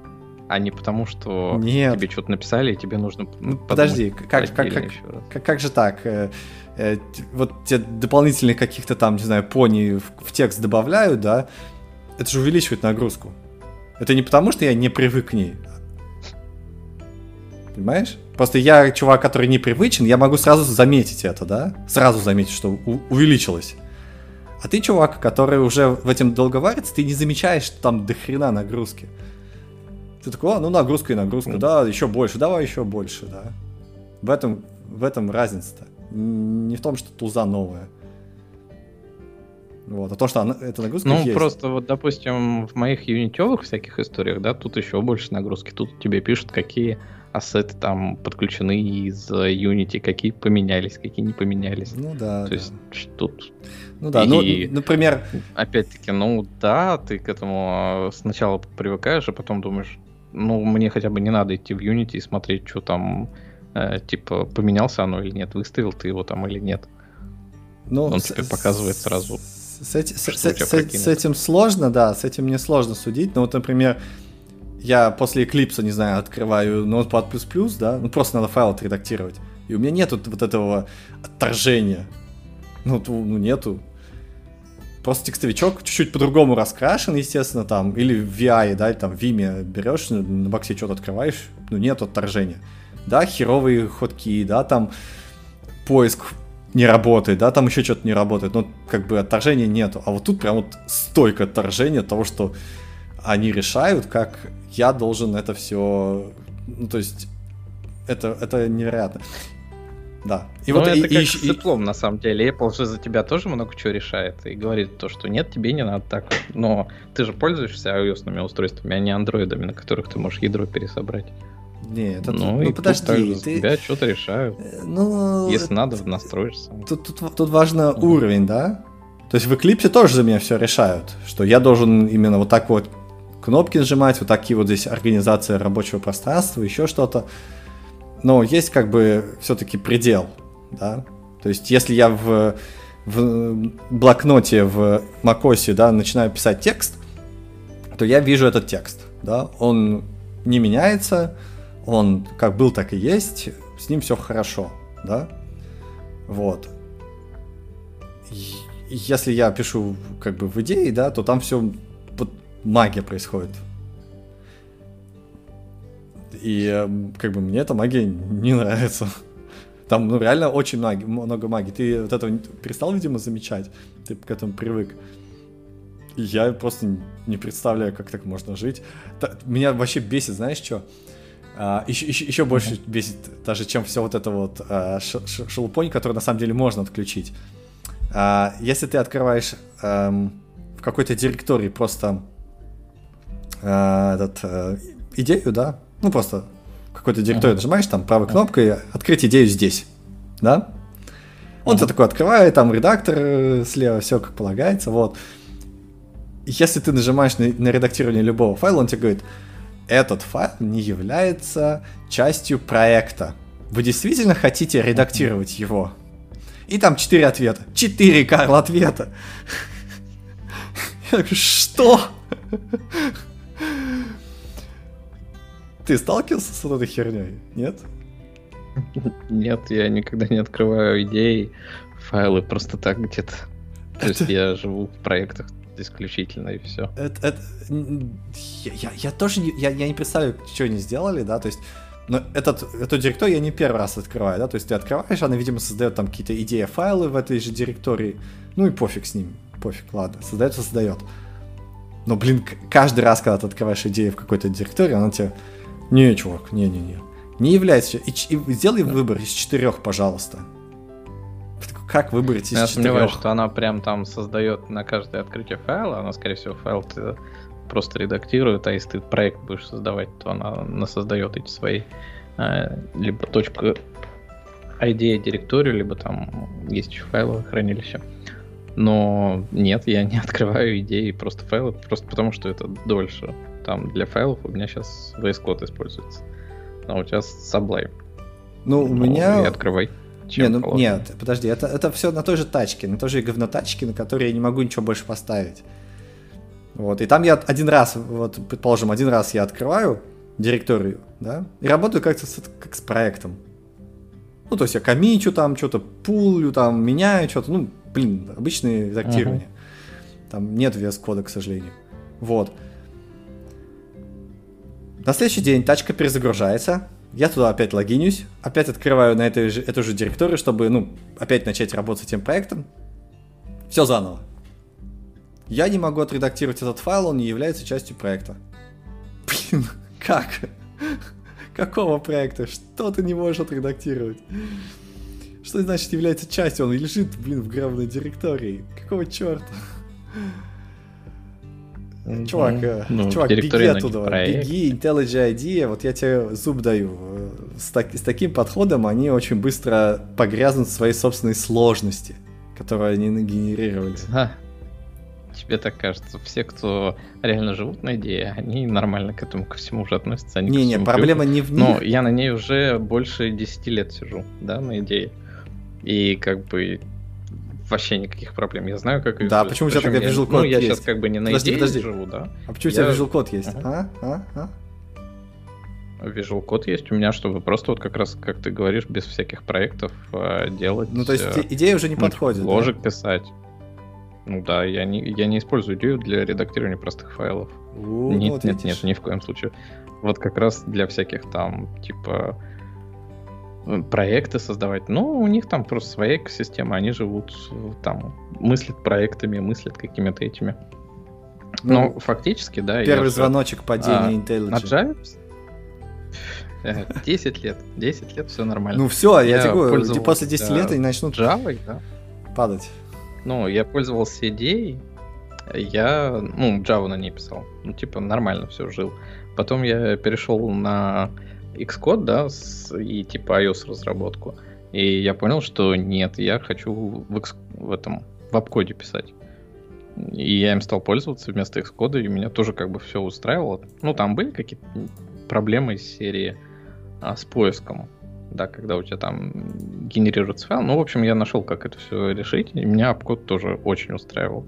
А не потому, что Нет. тебе что-то написали, и тебе нужно ну, Подожди, как, как, как, как, как же так? Э, э, вот те дополнительных каких-то там, не знаю, пони в, в текст добавляют, да? Это же увеличивает нагрузку. Это не потому, что я не привык к ней. Понимаешь? Просто я чувак, который непривычен, я могу сразу заметить это, да? Сразу заметить, что увеличилось. А ты, чувак, который уже в этом долго варится, ты не замечаешь, что там до хрена нагрузки. Ты такой, а, ну нагрузка и нагрузка, mm. да, еще больше, давай еще больше, да. В этом, в этом разница-то. Не в том, что туза новая. Вот, а то, что она, эта нагрузка Ну, есть. просто вот, допустим, в моих юнитевых всяких историях, да, тут еще больше нагрузки. Тут тебе пишут, какие ассеты там подключены из Unity, какие поменялись, какие не поменялись. Ну да. То да. есть тут... Ну да, ну, и, ну, например... Опять-таки, ну да, ты к этому а, сначала привыкаешь, а потом думаешь, ну мне хотя бы не надо идти в Unity и смотреть, что там, э, типа, поменялся оно или нет, выставил ты его там или нет. Ну, Он с, тебе показывает сразу. С, эти, с, с, с, с этим сложно, да, с этим мне сложно судить. Но вот, например, я после Eclipse, не знаю, открываю Notepad++, да, ну просто надо файл отредактировать. И у меня нету вот этого отторжения. Ну, ну нету. Просто текстовичок чуть-чуть по-другому раскрашен, естественно, там, или в VI, да, там, в Vime берешь, на боксе что-то открываешь, ну, нет отторжения. Да, херовые ходки, да, там, поиск не работает, да, там еще что-то не работает, но как бы отторжения нету. А вот тут прям вот стойко отторжение того, что они решают, как я должен это все... Ну, то есть, это, это невероятно. Да. И ну, вот это и, как и, с диплом, и... на самом деле. Apple же за тебя тоже много чего решает и говорит то, что нет, тебе не надо так. Но ты же пользуешься ios устройствами, а не андроидами, на которых ты можешь ядро пересобрать. Нет, это ну, ну подожди, ты... тебя что-то решают. Э, ну, Если надо, настроишься. Тут, тут, тут важно угу. уровень, да? То есть в Eclipse тоже за меня все решают, что я должен именно вот так вот кнопки нажимать, вот такие вот здесь организация рабочего пространства, еще что-то. Но есть как бы все-таки предел, да. То есть если я в, в блокноте в macOS, да, начинаю писать текст, то я вижу этот текст, да, он не меняется, он как был, так и есть, с ним все хорошо, да, вот. Если я пишу как бы в идее, да, то там все магия происходит. И эм, как бы мне эта магия не нравится. Там, ну, реально очень маги, много магии. Ты вот это перестал, видимо, замечать. Ты к этому привык. Я просто не представляю, как так можно жить. Меня вообще бесит, знаешь, что? А, еще, еще, еще больше mm-hmm. бесит, даже чем все вот это вот а, шелупонь, который на самом деле можно отключить. А, если ты открываешь а, в какой-то директории просто э, этот, э, идею, да, ну просто какой-то директорий нажимаешь, там правой кнопкой открыть идею здесь, да, он uh-huh. такой открывает, там редактор э, слева, все как полагается, вот. если ты нажимаешь на, на редактирование любого файла, он тебе говорит, этот файл не является частью проекта. Вы действительно хотите редактировать его? И там четыре ответа. Четыре, Карл, ответа. Я говорю, что? Ты сталкивался с этой херней? Нет? Нет, я никогда не открываю идеи, файлы просто так где-то. То есть я живу в проектах исключительно, и все. Это, это, я, я, я тоже не, я, я не представляю, что они сделали, да, то есть но этот, эту директорию я не первый раз открываю, да, то есть ты открываешь, она, видимо, создает там какие-то идеи, файлы в этой же директории, ну и пофиг с ним, пофиг, ладно, создает, создает. Но, блин, каждый раз, когда ты открываешь идею в какой-то директории, она тебе, не, чувак, не-не-не, не является, и, и сделай выбор из четырех, пожалуйста. Как выбрать из Я четырех? сомневаюсь, что она прям там создает на каждое открытие файла, она, скорее всего, файл ты просто редактирует, а если ты проект будешь создавать, то она, она создает эти свои э, либо точку ID директорию, либо там есть еще файловое хранилище. Но нет, я не [laughs] открываю идеи, просто файлы, просто потому что это дольше. Там для файлов у меня сейчас VS Code используется. А у тебя Sublime. Ну, у меня... И открывай. Не, ну, нет, подожди, это, это все на той же тачке, на той же говнотачке, на которой я не могу ничего больше поставить. Вот, и там я один раз, вот, предположим, один раз я открываю директорию, да, и работаю как-то с, как с проектом. Ну, то есть я комичу там, что-то пулю там, меняю что-то, ну, блин, обычное редактирование. Uh-huh. Там нет VS кода, к сожалению. Вот. На следующий день тачка перезагружается, я туда опять логинюсь, опять открываю на этой же, эту же директорию, чтобы, ну, опять начать работать с этим проектом. Все заново. Я не могу отредактировать этот файл, он не является частью проекта. Блин, [laughs] как? Какого проекта? Что ты не можешь отредактировать? Что значит является частью? Он лежит, блин, в гравной директории. Какого черта? Чувак, э, ну, чувак, беги оттуда, беги, IntelliJ IDEA, вот я тебе зуб даю. С, так, с таким подходом они очень быстро погрязнут в своей собственной сложности, которую они нагенерировали. А, тебе так кажется? Все, кто реально живут на идее, они нормально к этому ко всему уже относятся. Не-не, проблема не в них. Но я на ней уже больше 10 лет сижу, да, на идее. И как бы вообще никаких проблем. Я знаю, как Да, почему у тебя тогда Visual Code Ну, я сейчас как бы не на подожди, идее подожди. живу, да. А почему я... у тебя Visual Code есть? Ага. А? А? А? Visual Code есть у меня, чтобы просто вот как раз, как ты говоришь, без всяких проектов э, делать. Ну, то есть э, идея уже не подходит. Ложек да? писать. Ну да, я не, я не использую идею для редактирования простых файлов. О, нет, вот нет, нет, ни в коем случае. Вот как раз для всяких там, типа, проекты создавать. Ну, у них там просто своя экосистема, они живут там, мыслят проектами, мыслят какими-то этими. Ну, Но фактически, да. Первый звоночек падения а, IntelliJ. На Java 10 лет. 10 лет, все нормально. Ну все, я, я тебе говорю, после 10 лет они начнут Java, да. падать. Ну, я пользовался идеей, я, ну, Java на ней писал. Ну, типа, нормально все жил. Потом я перешел на Xcode, да, с, и типа iOS разработку. И я понял, что нет, я хочу в, X, в этом, в обкоде писать. И я им стал пользоваться вместо Xcode, и меня тоже как бы все устраивало. Ну, там были какие-то проблемы из серии а, с поиском да, когда у тебя там генерируется файл. Ну, в общем, я нашел, как это все решить, и меня обкод тоже очень устраивал.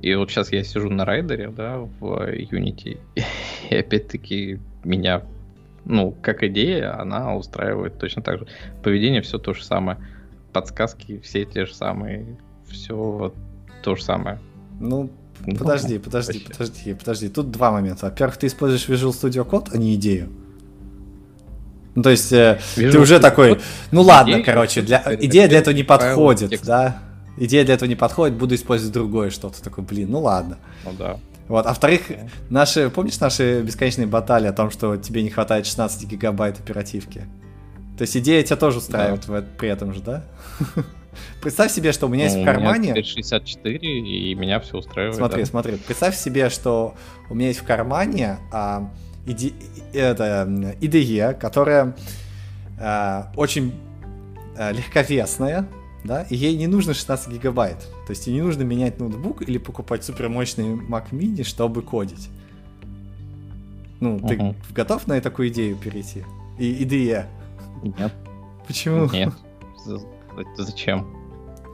И вот сейчас я сижу на райдере, да, в Unity, [laughs] и опять-таки меня, ну, как идея, она устраивает точно так же. Поведение все то же самое, подсказки все те же самые, все то же самое. Ну, ну подожди, подожди, вообще. подожди, подожди. Тут два момента. Во-первых, ты используешь Visual Studio Code, а не идею. Ну, то есть э, Вижу, ты уже такой, вот ну ладно, идея, короче, для, идея для этого не подходит, текст. да? Идея для этого не подходит, буду использовать другое что-то. Такой, блин, ну ладно. Ну да. Вот, а во-вторых, наши, помнишь наши бесконечные баталии о том, что тебе не хватает 16 гигабайт оперативки? То есть идея тебя тоже устраивает да. в, при этом же, да? [laughs] Представь себе, что у меня ну, есть в кармане... У меня 64, и меня все устраивает. Смотри, да. смотри. Представь себе, что у меня есть в кармане а, иде, это, IDE, которая э, очень э, легковесная, да, и ей не нужно 16 гигабайт. То есть ей не нужно менять ноутбук или покупать супермощный Mac mini, чтобы кодить. Ну, угу. ты готов на такую идею перейти? И IDE? Нет. Почему? Нет. Зачем?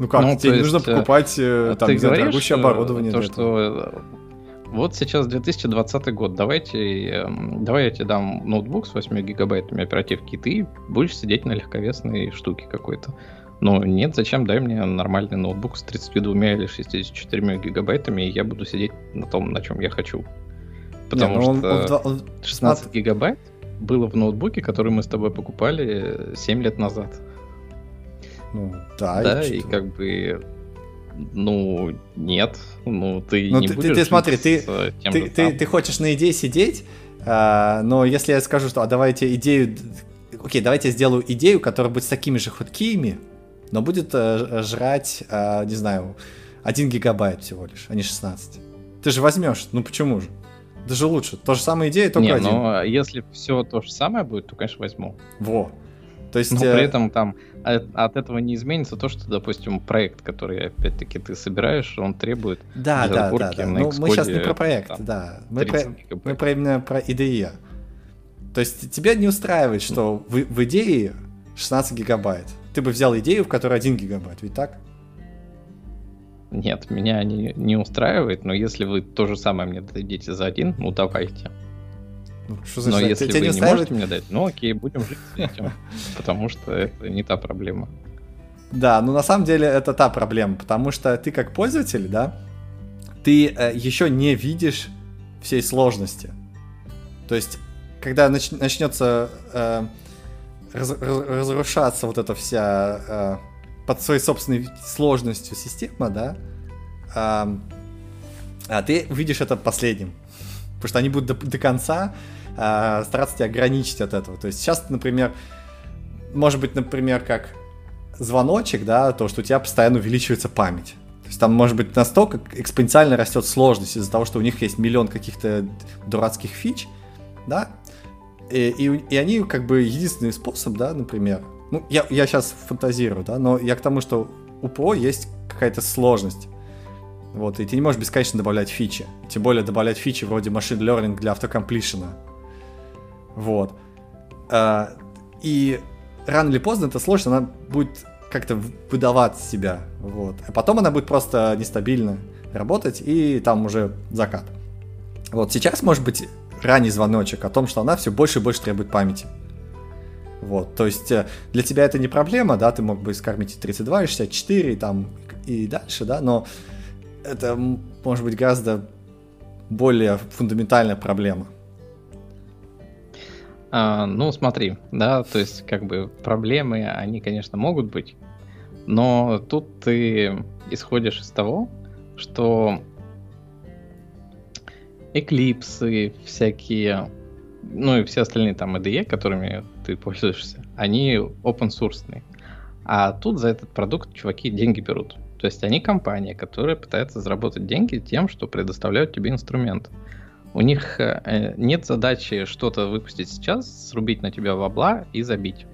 Ну как, ну, тебе нужно есть, э, покупать э, там, ты говоришь, дорогущее оборудование. То, что вот сейчас 2020 год, давайте, давай я тебе дам ноутбук с 8 гигабайтами оперативки, и ты будешь сидеть на легковесной штуке какой-то. Ну, нет, зачем? Дай мне нормальный ноутбук с 32 или 64 гигабайтами, и я буду сидеть на том, на чем я хочу. Потому не, ну что он, он, он 16 гигабайт было в ноутбуке, который мы с тобой покупали 7 лет назад. Ну, да. Да, и, и как бы ну, нет. Ну, ты ну, не ты, будешь ты, ты смотри, ты, ты, ты, ты хочешь на идее сидеть, а, но если я скажу, что а давайте идею... Окей, давайте я сделаю идею, которая будет с такими же хуткиями, но будет а, жрать, а, не знаю, 1 гигабайт всего лишь, а не 16. Ты же возьмешь, ну почему же? Даже лучше. То же самое идея, только не, один. но если все то же самое будет, то, конечно, возьму. Во. То есть... Но при э, этом там от этого не изменится то, что, допустим, проект, который, опять-таки, ты собираешь, он требует да, да, да, да. Ну, мы сейчас не про проект, там, да. Мы про, мы про именно про IDE. То есть тебя не устраивает, что в, в идее 16 гигабайт. Ты бы взял идею, в которой 1 гигабайт, ведь так? Нет, меня не, не устраивает, но если вы то же самое мне дадите за один, ну давайте. Ну, что значит, Но если вы не, не можете мне дать, ну окей, будем жить с этим. [laughs] Потому что это не та проблема. Да, ну на самом деле это та проблема, потому что ты как пользователь, да, ты э, еще не видишь всей сложности. То есть, когда нач- начнется э, раз- разрушаться вот эта вся э, под своей собственной сложностью система, да, э, а ты увидишь это последним. Потому что они будут до, до конца э, стараться тебя ограничить от этого. То есть сейчас, например, может быть, например, как звоночек, да, то, что у тебя постоянно увеличивается память. То есть там, может быть, настолько экспоненциально растет сложность из-за того, что у них есть миллион каких-то дурацких фич, да, и, и, и они как бы единственный способ, да, например, ну, я, я сейчас фантазирую, да, но я к тому, что у ПО есть какая-то сложность. Вот, и ты не можешь бесконечно добавлять фичи. Тем более добавлять фичи вроде машин learning для автокомплишена. Вот. А, и рано или поздно эта сложность, она будет как-то выдавать себя. Вот. А потом она будет просто нестабильно работать, и там уже закат. Вот сейчас может быть ранний звоночек о том, что она все больше и больше требует памяти. Вот, то есть э, для тебя это не проблема, да, ты мог бы скормить и 32, и 64, и там, и дальше, да, но это может быть гораздо более фундаментальная проблема. А, ну, смотри, да, то есть, как бы, проблемы, они, конечно, могут быть, но тут ты исходишь из того, что эклипсы всякие, ну и все остальные там IDE, которыми ты пользуешься, они open source. А тут за этот продукт чуваки деньги берут. То есть они компания, которая пытается заработать деньги тем, что предоставляют тебе инструмент. У них э, нет задачи что-то выпустить сейчас, срубить на тебя вобла и забить.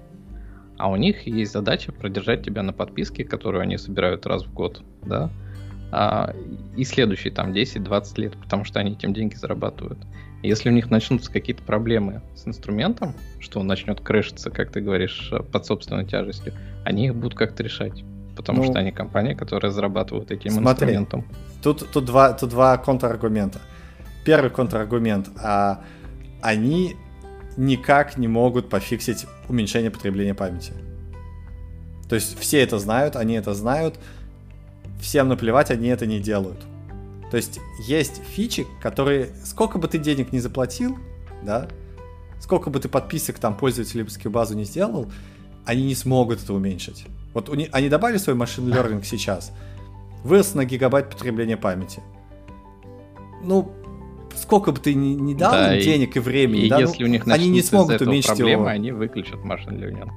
А у них есть задача продержать тебя на подписке, которую они собирают раз в год, да, а, и следующие там 10-20 лет, потому что они этим деньги зарабатывают. Если у них начнутся какие-то проблемы с инструментом, что он начнет крышиться, как ты говоришь, под собственной тяжестью, они их будут как-то решать. Потому ну, что они компания, которая зарабатывает этим смотри, инструментом. Тут, тут, два, тут два контраргумента первый контраргумент. А, они никак не могут пофиксить уменьшение потребления памяти. То есть все это знают, они это знают, всем наплевать, они это не делают. То есть есть фичи, которые, сколько бы ты денег не заплатил, да, сколько бы ты подписок там пользовательскую базу не сделал, они не смогут это уменьшить. Вот у, они добавили свой машин learning сейчас, вырос на гигабайт потребления памяти. Ну, сколько бы ты ни, ни дал да, им денег и времени, и да, если ну, у них они не смогут уменьшить проблемы, его. они выключат машин learning.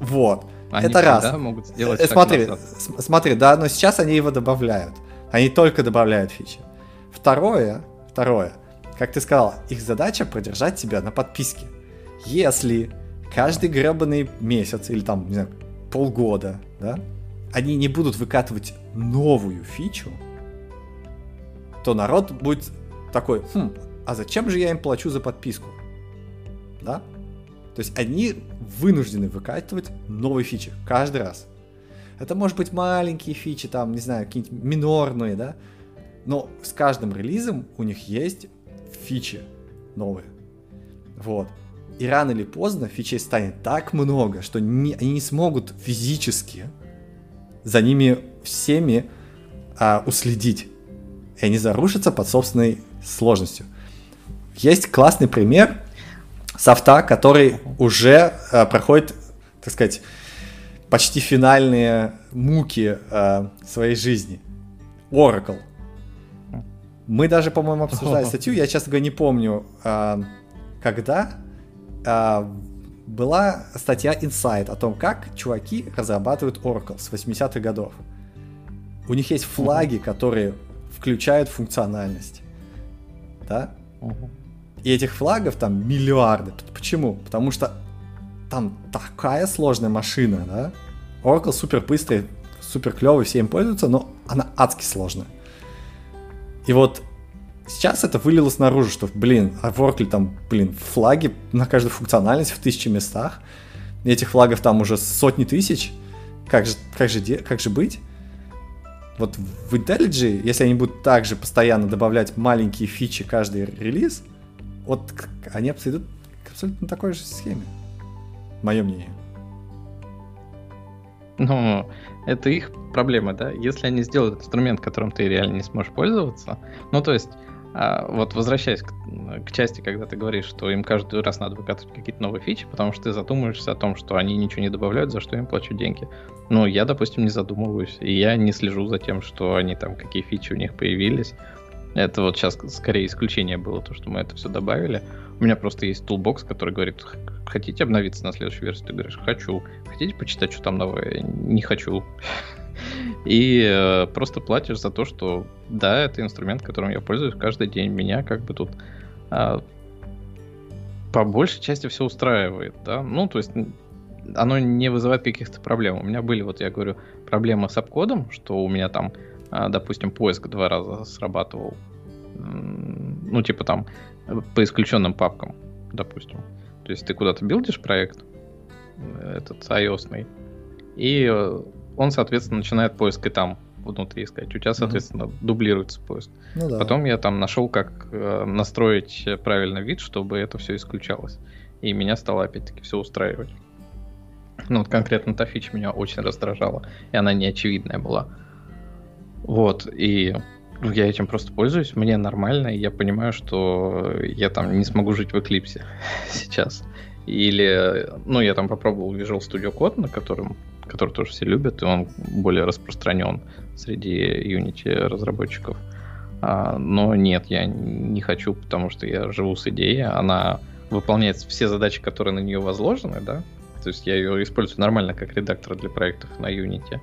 Вот. Они это раз. могут сделать э, смотри, смотри, да, но сейчас они его добавляют. Они только добавляют фичи. Второе, второе, как ты сказал, их задача продержать тебя на подписке. Если каждый гребаный месяц или там, не знаю, полгода, да, они не будут выкатывать новую фичу, то народ будет такой, хм, а зачем же я им плачу за подписку? Да? То есть они вынуждены выкатывать новые фичи каждый раз. Это может быть маленькие фичи, там, не знаю, какие-нибудь минорные, да? Но с каждым релизом у них есть фичи новые. Вот. И рано или поздно фичей станет так много, что не, они не смогут физически за ними всеми а, уследить. И они зарушатся под собственной сложностью. Есть классный пример софта, который уже а, проходит, так сказать, почти финальные муки а, своей жизни. Oracle. Мы даже, по-моему, обсуждали [laughs] статью, я, честно говоря, не помню, а, когда а, была статья Insight о том, как чуваки разрабатывают Oracle с 80-х годов. У них есть флаги, которые включают функциональность. Да? И этих флагов там миллиарды. Почему? Потому что там такая сложная машина, да? Oracle супер быстрый, супер клевый, все им пользуются, но она адски сложная. И вот сейчас это вылилось наружу, что, блин, а в Oracle там, блин, флаги на каждую функциональность в тысячи местах. Этих флагов там уже сотни тысяч. Как же, как же, как же быть? Вот в IntelliJ, если они будут также постоянно добавлять маленькие фичи каждый релиз, вот они идут к абсолютно такой же схеме. Мое мнение. Ну, это их проблема, да? Если они сделают инструмент, которым ты реально не сможешь пользоваться, ну, то есть, а, вот возвращаясь к, к части, когда ты говоришь, что им каждый раз надо выкатывать какие-то новые фичи, потому что ты задумываешься о том, что они ничего не добавляют, за что им плачу деньги. Ну, я, допустим, не задумываюсь, и я не слежу за тем, что они там, какие фичи у них появились. Это вот сейчас скорее исключение было, то, что мы это все добавили. У меня просто есть toolbox, который говорит, хотите обновиться на следующую версию? Ты говоришь, хочу. Хотите почитать, что там новое? Не хочу. [laughs] И э, просто платишь за то, что да, это инструмент, которым я пользуюсь каждый день. Меня как бы тут э, по большей части все устраивает, да. Ну, то есть оно не вызывает каких-то проблем. У меня были, вот я говорю, проблемы с обкодом, что у меня там, допустим, поиск два раза срабатывал. Ну, типа там по исключенным папкам, допустим. То есть ты куда-то билдишь проект, э, этот ios и э, он, соответственно, начинает поиск и там внутри искать. У тебя, соответственно, mm-hmm. дублируется поиск. Ну, да. Потом я там нашел, как э, настроить правильно вид, чтобы это все исключалось. И меня стало опять-таки все устраивать. Ну, вот конкретно та фича меня очень раздражала, и она неочевидная была. Вот, и я этим просто пользуюсь, мне нормально, и я понимаю, что я там не смогу жить в Eclipse [laughs] сейчас. Или, ну, я там попробовал Visual Studio Code, на котором, который тоже все любят, и он более распространен среди Unity разработчиков. А, но нет, я не хочу, потому что я живу с идеей, она выполняет все задачи, которые на нее возложены, да, то есть я ее использую нормально как редактор для проектов на Unity.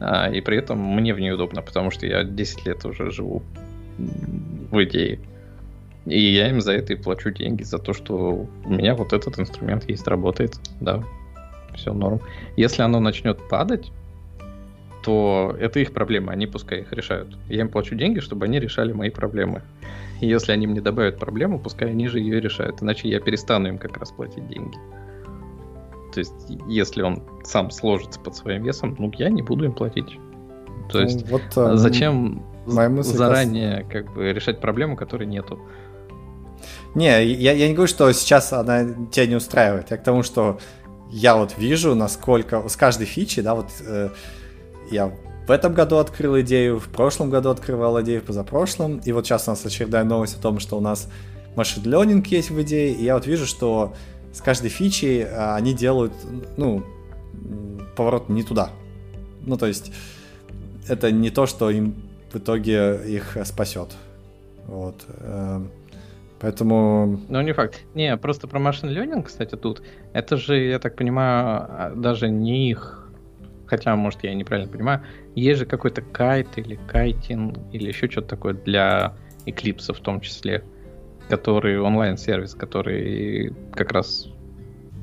А, и при этом мне в ней удобно, потому что я 10 лет уже живу в идее. И я им за это и плачу деньги, за то, что у меня вот этот инструмент есть, работает, да, все норм. Если оно начнет падать, то это их проблема, они пускай их решают. Я им плачу деньги, чтобы они решали мои проблемы. И если они мне добавят проблему, пускай они же ее решают, иначе я перестану им как раз платить деньги. То есть, если он сам сложится под своим весом, ну, я не буду им платить. То ну, есть, вот, а, зачем заранее как бы решать проблему, которой нету? Не, я, я не говорю, что сейчас она тебя не устраивает. Я к тому, что я вот вижу, насколько с каждой фичи, да, вот э, я в этом году открыл идею, в прошлом году открывал идею, в позапрошлом, и вот сейчас у нас очередная новость о том, что у нас машин learning есть в идее, и я вот вижу, что с каждой фичей а, они делают, ну, поворот не туда. Ну, то есть, это не то, что им в итоге их спасет. Вот. Эм, поэтому... Ну, не факт. Не, просто про машин learning, кстати, тут. Это же, я так понимаю, а, даже не их... Хотя, может, я неправильно понимаю. Есть же какой-то кайт или кайтин или еще что-то такое для Eclipse в том числе который онлайн-сервис, который как раз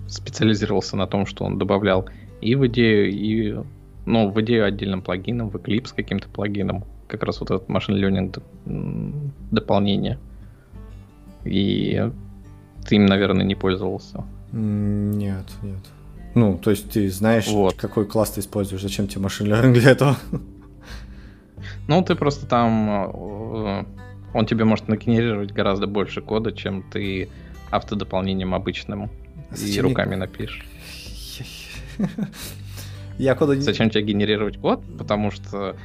специализировался на том, что он добавлял и в идею, и ну, в идею отдельным плагином, в Eclipse каким-то плагином, как раз вот этот машин learning дополнение. И ты им, наверное, не пользовался. Нет, нет. Ну, то есть ты знаешь, вот. какой класс ты используешь, зачем тебе машин learning для этого? Ну, ты просто там... Э, он тебе может нагенерировать гораздо больше кода, чем ты автодополнением обычным а и руками мне... напишешь. [laughs] Я куда Зачем тебе генерировать код? Потому что,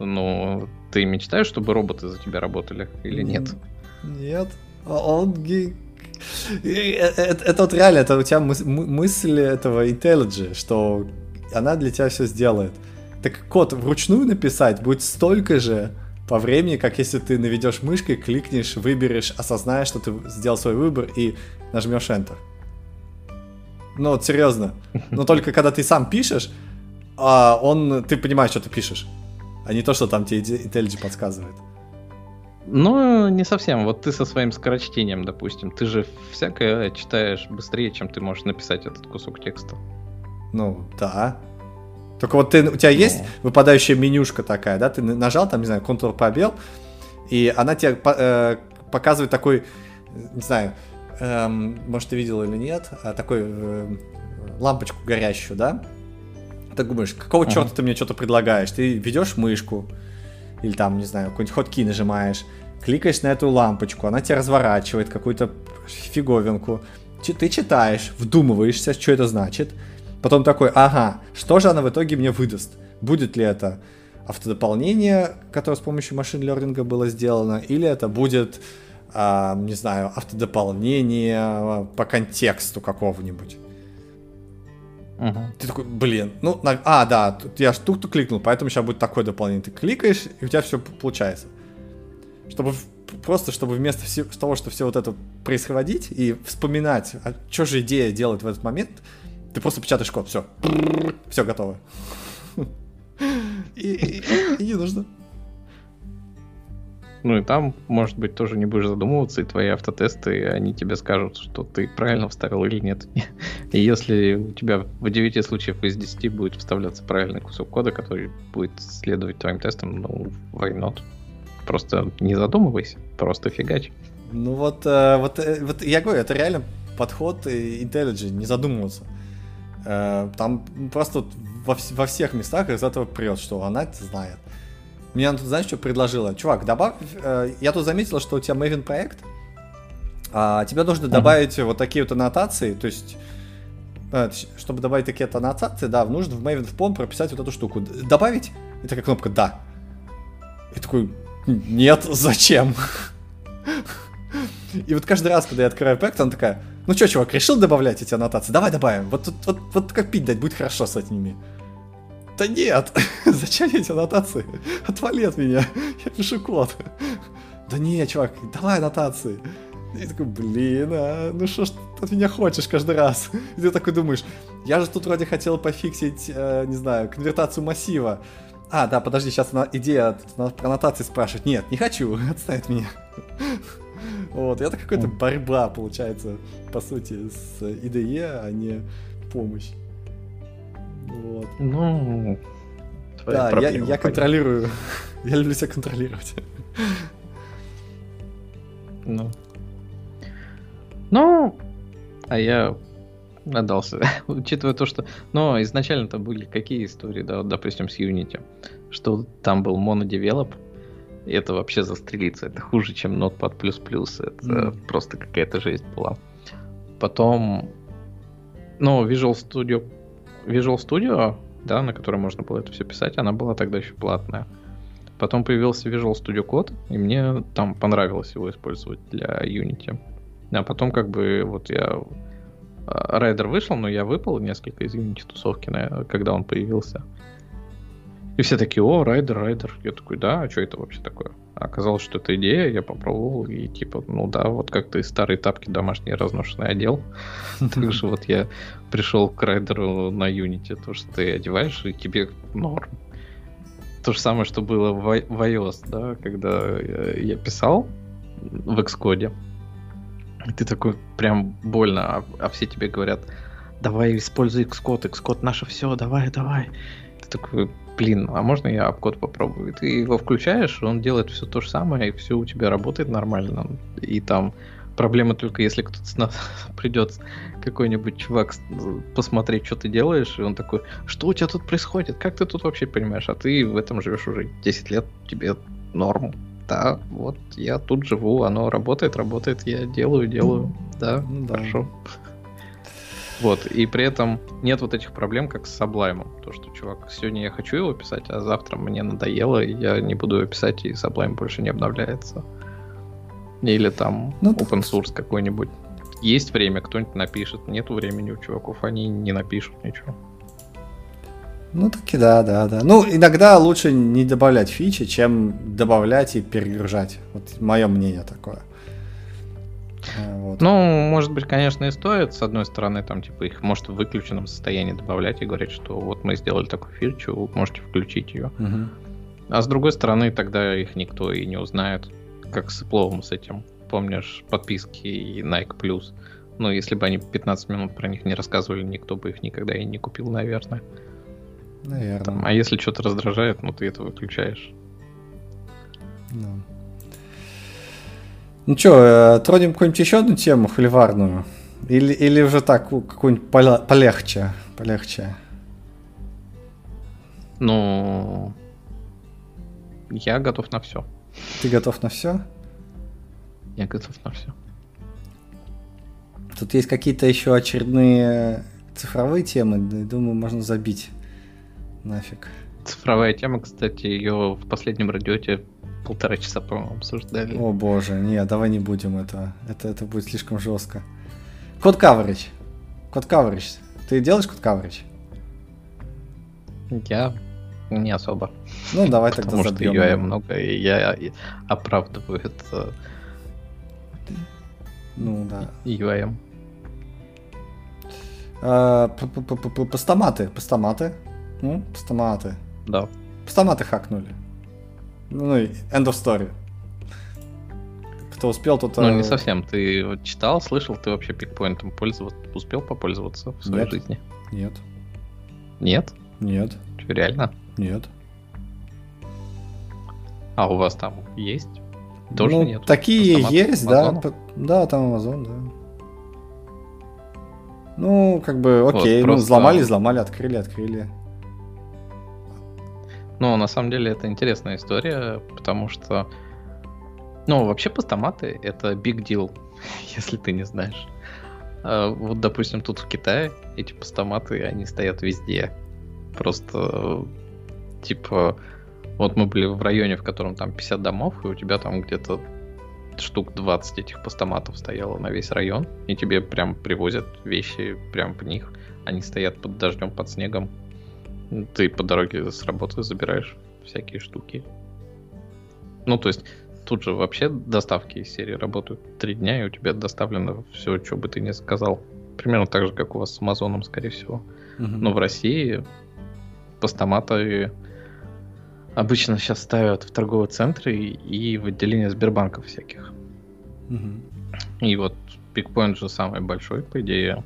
ну, ты мечтаешь, чтобы роботы за тебя работали или нет? Нет. Он это, это, это вот реально, это у тебя мыс- мысль этого IntelliJ, что она для тебя все сделает. Так код вручную написать будет столько же по времени, как если ты наведешь мышкой, кликнешь, выберешь, осознаешь, что ты сделал свой выбор и нажмешь Enter. Ну вот серьезно. Но [laughs] только когда ты сам пишешь, а он, ты понимаешь, что ты пишешь, а не то, что там тебе IntelliJ подсказывает. Ну, не совсем. Вот ты со своим скорочтением, допустим, ты же всякое читаешь быстрее, чем ты можешь написать этот кусок текста. Ну, да. Только вот ты, у тебя есть ну. выпадающая менюшка такая, да? Ты нажал там, не знаю, Ctrl пробел, и она тебе э, показывает такой, не знаю, э, может ты видел или нет, а такой э, лампочку горящую, да? Ты думаешь, какого uh-huh. черта ты мне что-то предлагаешь? Ты ведешь мышку, или там, не знаю, какой-нибудь хоткей нажимаешь, кликаешь на эту лампочку, она тебя разворачивает, какую-то фиговинку, ты читаешь, вдумываешься, что это значит, потом такой, ага, что же она в итоге мне выдаст? Будет ли это автодополнение, которое с помощью машин лернинга было сделано, или это будет, а, не знаю, автодополнение по контексту какого-нибудь. Угу. Ты такой, блин, ну, на... а, да, тут я штуку кликнул, поэтому сейчас будет такое дополнение. Ты кликаешь, и у тебя все получается. Чтобы просто, чтобы вместо всего, того, что все вот это происходить и вспоминать, а что же идея делать в этот момент, ты просто печатаешь код, все, все готово. И, и, и не нужно. Ну и там, может быть, тоже не будешь задумываться, и твои автотесты, они тебе скажут, что ты правильно вставил или нет. И если у тебя в 9 случаев из 10 будет вставляться правильный кусок кода, который будет следовать твоим тестам, ну, why not? Просто не задумывайся, просто фигач. Ну вот, э, вот, э, вот я говорю, это реально подход IntelliJ, не задумываться. Э, там просто во, во всех местах из этого прет, что она это знает. Мне тут, знаешь, что предложила? Чувак, добавь... Э, я тут заметила, что у тебя Maven проект, а тебе нужно добавить вот такие вот аннотации, то есть э, чтобы добавить такие вот аннотации, да, нужно в Maven в POM прописать вот эту штуку. Добавить? И такая кнопка «Да». И такой «Нет, зачем?» [laughs] И вот каждый раз, когда я открываю проект, она такая, ну что, чувак, решил добавлять эти аннотации? Давай добавим. Вот, вот, вот, вот как пить дать, будет хорошо с этими. Да нет! [laughs] Зачем эти аннотации? Отвали от меня. [laughs] Я пишу код. Да не, чувак, давай аннотации. И такой, блин, а, ну что ж ты от меня хочешь каждый раз? И ты такой думаешь, я же тут вроде хотел пофиксить, э, не знаю, конвертацию массива. А, да, подожди, сейчас она, идея про аннотации спрашивает. Нет, не хочу, [laughs] отстань от меня. Вот, это какая-то борьба, получается, по сути, с IDE, а не помощь. Вот. Ну, да, я, я контролирую. [laughs] я люблю себя контролировать. ну. Ну, а я отдался. [laughs] Учитывая то, что... Но изначально-то были какие истории, да, вот, допустим, с Unity, что там был монодевелоп, это вообще застрелиться. Это хуже, чем Notepad++. Это mm. просто какая-то жесть была. Потом... Ну, Visual Studio Visual Studio, да, на которой можно было это все писать, она была тогда еще платная. Потом появился Visual Studio Code, и мне там понравилось его использовать для Unity. А потом как бы вот я... Rider вышел, но я выпал несколько из Unity тусовки, когда он появился. И все такие, о, Rider, Rider. Я такой, да, а что это вообще такое? Оказалось, что это идея, я попробовал, и типа, ну да, вот как ты старые тапки домашний разношенный одел. [laughs] Так же вот я пришел к райдеру на Unity, то, что ты одеваешь, и тебе норм. То же самое, что было в iOS, да, когда я писал в Xcode. И ты такой прям больно, а, а все тебе говорят, давай используй Xcode, Xcode наше все, давай, давай. Ты такой, блин, а можно я обкод попробую? И ты его включаешь, он делает все то же самое, и все у тебя работает нормально. И там проблема только, если кто-то с нас [laughs] придет, какой-нибудь чувак посмотреть, что ты делаешь, и он такой, что у тебя тут происходит? Как ты тут вообще понимаешь? А ты в этом живешь уже 10 лет, тебе норм. Да, вот я тут живу, оно работает, работает, я делаю, делаю. да, Ну да. хорошо. Вот, и при этом нет вот этих проблем, как с Sublime. То, что, чувак, сегодня я хочу его писать, а завтра мне надоело, и я не буду его писать, и Sublime больше не обновляется. Или там Ну, open source какой-нибудь. Есть время, кто-нибудь напишет. Нету времени у чуваков, они не напишут ничего. Ну таки да, да, да. Ну, иногда лучше не добавлять фичи, чем добавлять и перегружать. Вот мое мнение такое. А, Вот. Ну, может быть, конечно, и стоит, с одной стороны, там, типа, их может в выключенном состоянии добавлять и говорить, что вот мы сделали такую фичу, вы можете включить ее. Мгм. А с другой стороны, тогда их никто и не узнает, как с Apple с этим. Помнишь, подписки и Nike Plus. Ну, если бы они 15 минут про них не рассказывали, никто бы их никогда и не купил, наверное. Наверное. Там, а если что-то раздражает, ну ты это выключаешь. Да. Ну что, тронем какую-нибудь еще одну тему холиварную? Или, или уже так, какую-нибудь полегче? Полегче. Ну, я готов на все. Ты готов на все? Я готов на все. Тут есть какие-то еще очередные цифровые темы, думаю, можно забить. Нафиг. Цифровая тема, кстати, ее в последнем радиоте полтора часа, по-моему, обсуждали. О боже, не, давай не будем этого. Это, это будет слишком жестко. Код coverage. Код coverage. Ты делаешь код coverage? Я не особо. Ну, давай тогда Потому что забьем. UI его. много, и я оправдываю это Ну, да. UIM. А, п- п- Постаматы. Постаматы. Ну, постаматы. Да. Постаматы хакнули. Ну, и end of story. Кто успел, тот... Ну, э, не совсем. Ты вот читал, слышал, ты вообще пикпоинтом пользоваться, успел попользоваться в своей Нет. жизни? Нет, Нет? нет, Чё, реально? нет. А у вас там есть? Тоже ну, нет? Такие Постаматы есть, да. Амазона? п- Да, там Amazon, да. Ну, как бы, Вот, окей, ну, просто- взломали, взломали, открыли, открыли. Ну, на самом деле, это интересная история, потому что... Ну, вообще постаматы — это big deal, [laughs] если ты не знаешь. А Вот, допустим, тут в Китае эти постаматы, они стоят везде. Просто, типа, вот мы были в районе, в котором там 50 домов, и у тебя там где-то штук 20 этих постаматов стояло на весь район, и тебе прям привозят вещи прям в них. Они стоят под дождем, под снегом. Ты по дороге с работы забираешь всякие штуки. Ну, то есть, тут же вообще доставки из серии работают три дня, и у тебя доставлено все, что бы ты ни сказал. Примерно так же, как у вас с Амазоном, скорее всего. Мгм. Но в России постаматы обычно сейчас ставят в торговые центры и в отделение Сбербанков всяких. Мгм. И вот Пикпоинт же самый большой, по идее,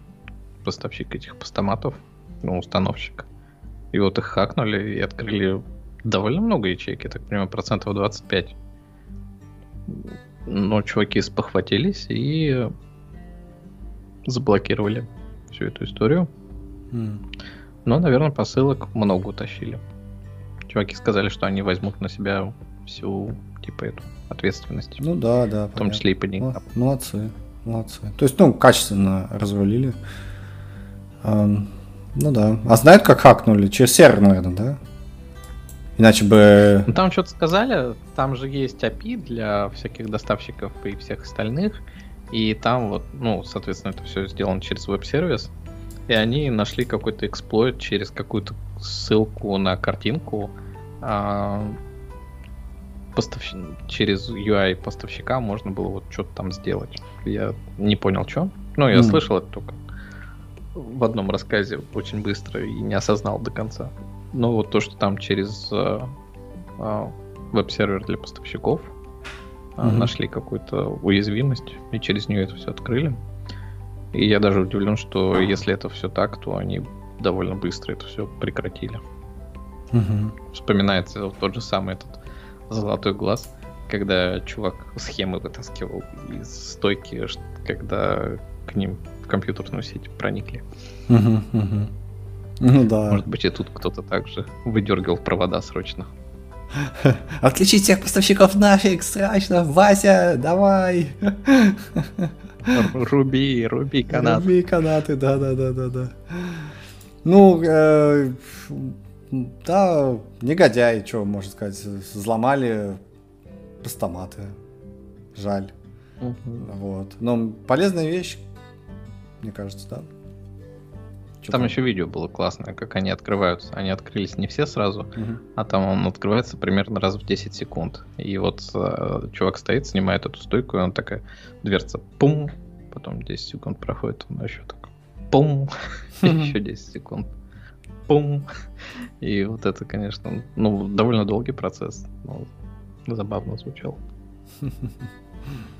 поставщик этих постаматов, ну, установщик. И вот их хакнули и открыли довольно много ячеек, я так понимаю, процентов 25. Но чуваки спохватились и заблокировали всю эту историю. М. Но, наверное, посылок много утащили. Чуваки сказали, что они возьмут на себя всю, типа, эту ответственность. Ну да, да. в том числе и по деньгам. Мол- Молодцы, молодцы. То есть, ну, качественно разрулили. Ам, ну да. А знают, как хакнули? Через сервер, наверное, да? Иначе бы... Ну, там что-то сказали, там же есть API для всяких доставщиков и всех остальных, и там вот, ну, соответственно, это все сделано через веб-сервис, и они нашли какой-то эксплойт через какую-то ссылку на картинку а, поставщ- через UI поставщика можно было вот что-то там сделать. Я не понял, что. Ну, я Мгм. слышал это только в одном рассказе очень быстро и не осознал до конца. Ну, вот то, что там через э, э, веб-сервер для поставщиков э, Мгм. нашли какую-то уязвимость и через нее это все открыли. И я даже удивлен, что если это все так, то они довольно быстро это все прекратили. Мгм. Вспоминается вот тот же самый этот золотой глаз, когда чувак схемы вытаскивал из стойки, когда к ним в компьютерную сеть проникли. Ну да. Может быть, и тут кто-то также выдергивал провода срочно. [laughs] Отключить всех поставщиков нафиг, срочно, Вася, давай. [laughs] Руби, руби канаты. Руби канаты, да-да-да-да-да. Ну, э, да, негодяй, что можно сказать, взломали постаматы. Жаль. Угу. Вот. Но полезная вещь, мне кажется, да. Что там еще видео было классное, как они открываются. Они открылись не все сразу, угу. а там он открывается примерно раз в 10 секунд. И вот э, чувак стоит, снимает эту стойку, и он такая, дверца, пум, потом 10 секунд проходит, он еще так, пум, [laughs] еще 10 секунд, пум. И вот это, конечно, ну, довольно долгий процесс, но забавно звучало. [laughs]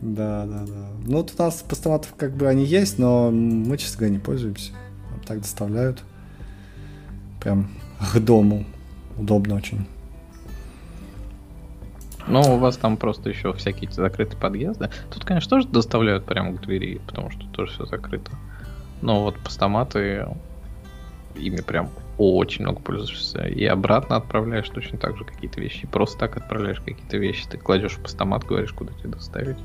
Да, да, да. Ну, вот у нас постаматов как бы они есть, но мы, честно говоря, не пользуемся так доставляют. Прям к дому. Удобно очень. Ну, у вас там просто еще всякие закрытые подъезды. Тут, конечно, тоже доставляют прямо к двери, потому что тоже все закрыто. Но вот постаматы, ими прям очень много пользуешься. И обратно отправляешь точно так же какие-то вещи. И просто так отправляешь какие-то вещи. Ты кладешь в постамат, говоришь, куда тебе доставить.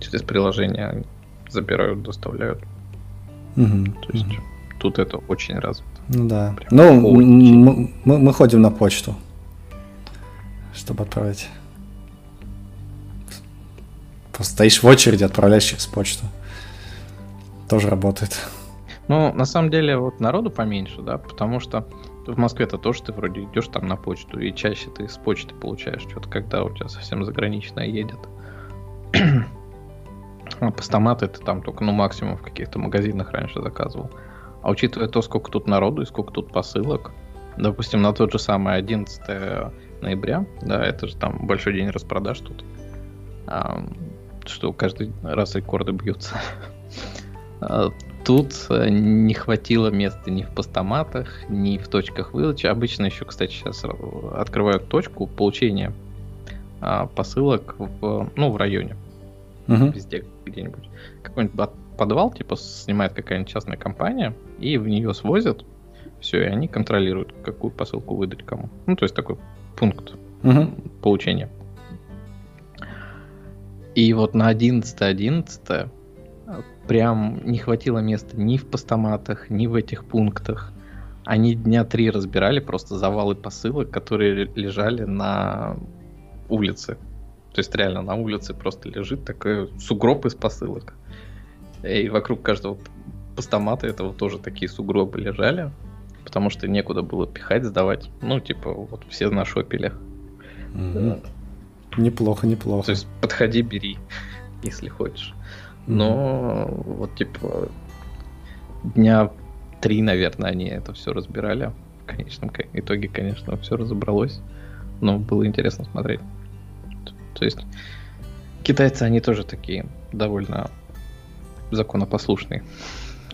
Через приложение забирают, доставляют. Угу, То есть угу тут это очень развито. Ну да. Прям ну, мы, мы, мы ходим на почту, чтобы отправить. Просто стоишь в очереди, отправляешь через почту. Тоже работает. Ну, на самом деле, вот народу поменьше, да, потому что в Москве-то тоже ты вроде идешь там на почту, и чаще ты с почты получаешь что-то, когда у тебя совсем заграничное едет. А постаматы ты там только, ну, максимум в каких-то магазинах раньше заказывал. А учитывая то, сколько тут народу и сколько тут посылок, допустим, на тот же самый 11 ноября, да, это же там большой день распродаж тут, а, что каждый раз рекорды бьются. А, тут не хватило места ни в постаматах, ни в точках выдачи. Обычно еще, кстати, сейчас открывают точку получения а, посылок в, ну, в районе. Угу. Везде где-нибудь. Какой-нибудь подвал, типа, снимает какая-нибудь частная компания, и в нее свозят, все, и они контролируют, какую посылку выдать кому. Ну, то есть такой пункт угу. получения. И вот на 11-11 прям не хватило места ни в постаматах, ни в этих пунктах. Они дня три разбирали просто завалы посылок, которые лежали на улице. То есть реально на улице просто лежит такой сугроб из посылок. И вокруг каждого постамата этого тоже такие сугробы лежали, потому что некуда было пихать, сдавать. Ну, типа, вот все нашопили. Угу. Неплохо, неплохо. То есть подходи, бери, [laughs] если хочешь. Но угу. вот, типа, дня три, наверное, они это все разбирали. В конечном итоге, конечно, все разобралось. Но было интересно смотреть. То есть китайцы, они тоже такие довольно законопослушные.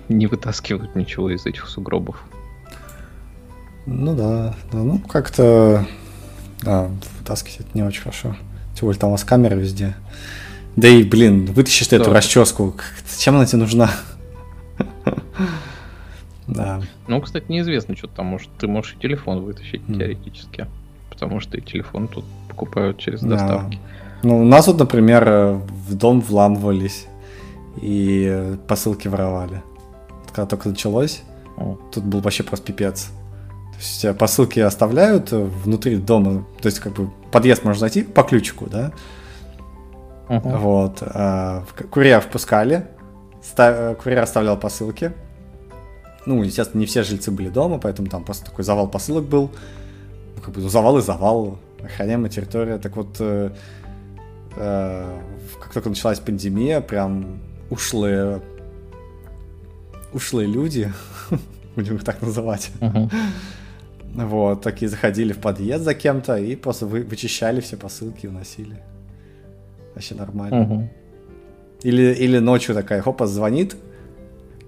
Не вытаскивают ничего из этих сугробов. Ну да, да ну как-то да, вытаскивать это не очень хорошо. Тем более там у вас камера везде. Да и, блин, вытащишь ты да. эту расческу. Зачем она тебе нужна? Да. Ну, кстати, неизвестно, что там может. Ты можешь и телефон вытащить теоретически. Потому что и телефон тут покупают через доставки. Ну, у нас вот, например, в дом вламывались и посылки воровали. Когда только началось, тут был вообще просто пипец. То есть э, посылки оставляют внутри дома, то есть как бы подъезд можно зайти по ключику, да? Uh-huh. Вот. А, курьер впускали, став, курьер оставлял посылки. Ну, естественно, не все жильцы были дома, поэтому там просто такой завал посылок был. Ну, как бы ну, завал и завал, охраняемая территория. Так вот, э, как только началась пандемия, прям ушлые ушлые люди, [laughs] будем их так называть. Uh-huh. [laughs] Вот, такие заходили в подъезд за кем-то и просто вы, вычищали все посылки и уносили. Вообще нормально. Uh-huh. Или, или ночью такая, хопа, звонит,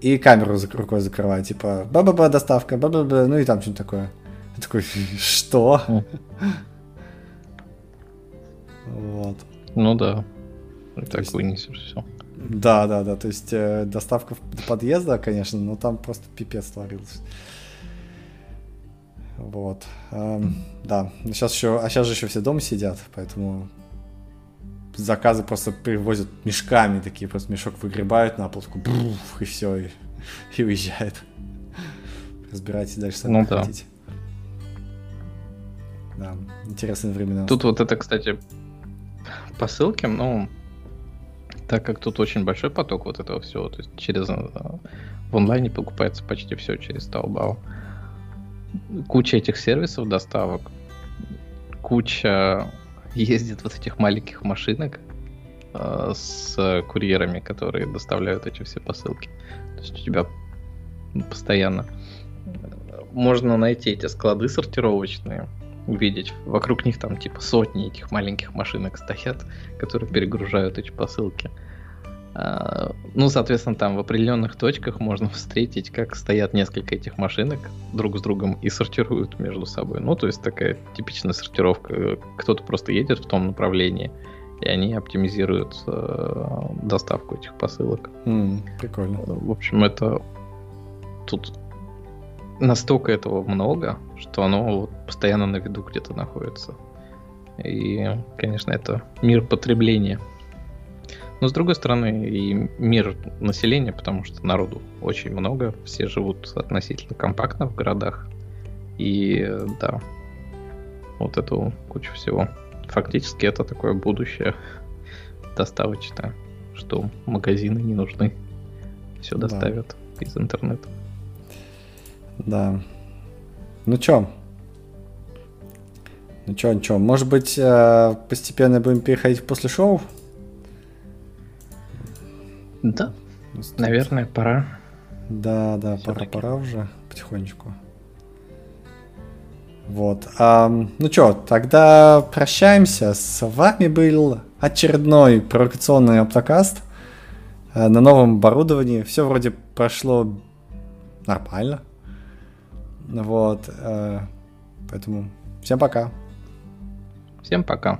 и камеру рукой закрывает, типа, ба-ба-ба, доставка, ба-ба-ба, ну и там что-то такое. Я такой, [laughs] что? Вот. Ну да. Так есть... вынесешь все. Да, да, да. То есть э, доставка до подъезда, конечно, но там просто пипец творился. Вот. Эм, да. Сейчас еще, а сейчас же еще все дома сидят, поэтому заказы просто перевозят мешками такие, просто мешок выгребают на такой, буф, и все, и, и уезжает. Разбирайтесь дальше сами Ну как да. хотите. Да, интересные времена. Тут вот это, кстати, по ссылке, ну, так как тут очень большой поток вот этого всего, то есть через э, в онлайне покупается почти все через Taobao. Куча этих сервисов доставок, куча ездит вот этих маленьких машинок э, с курьерами, которые доставляют эти все посылки. То есть у тебя постоянно можно найти эти склады сортировочные, увидеть. Вокруг них там типа сотни этих маленьких машинок стоят, которые перегружают эти посылки. А, Ну, соответственно, там в определенных точках можно встретить, как стоят несколько этих машинок друг с другом и сортируют между собой. Ну, то есть такая типичная сортировка. Кто-то просто едет в том направлении, и они оптимизируют э, доставку этих посылок. М, прикольно. В общем, это тут настолько этого много, что оно вот постоянно на виду где-то находится. И, конечно, это мир потребления. Но с другой стороны, и мир населения, потому что народу очень много, все живут относительно компактно в городах. И да, вот эту кучу всего. Фактически это такое будущее [laughs] доставочное, что магазины не нужны. Все Да. доставят из интернета. Да. Ну чё? Ну чё, ничего. Может быть, э, постепенно будем переходить после шоу? Да, наверное, пора. Да, да, пора, пора уже потихонечку. Вот. ам, ну чё, тогда прощаемся. С вами был очередной провокационный оптокаст э, на новом оборудовании. Все вроде прошло нормально. Вот. э, Поэтому всем пока. Всем пока.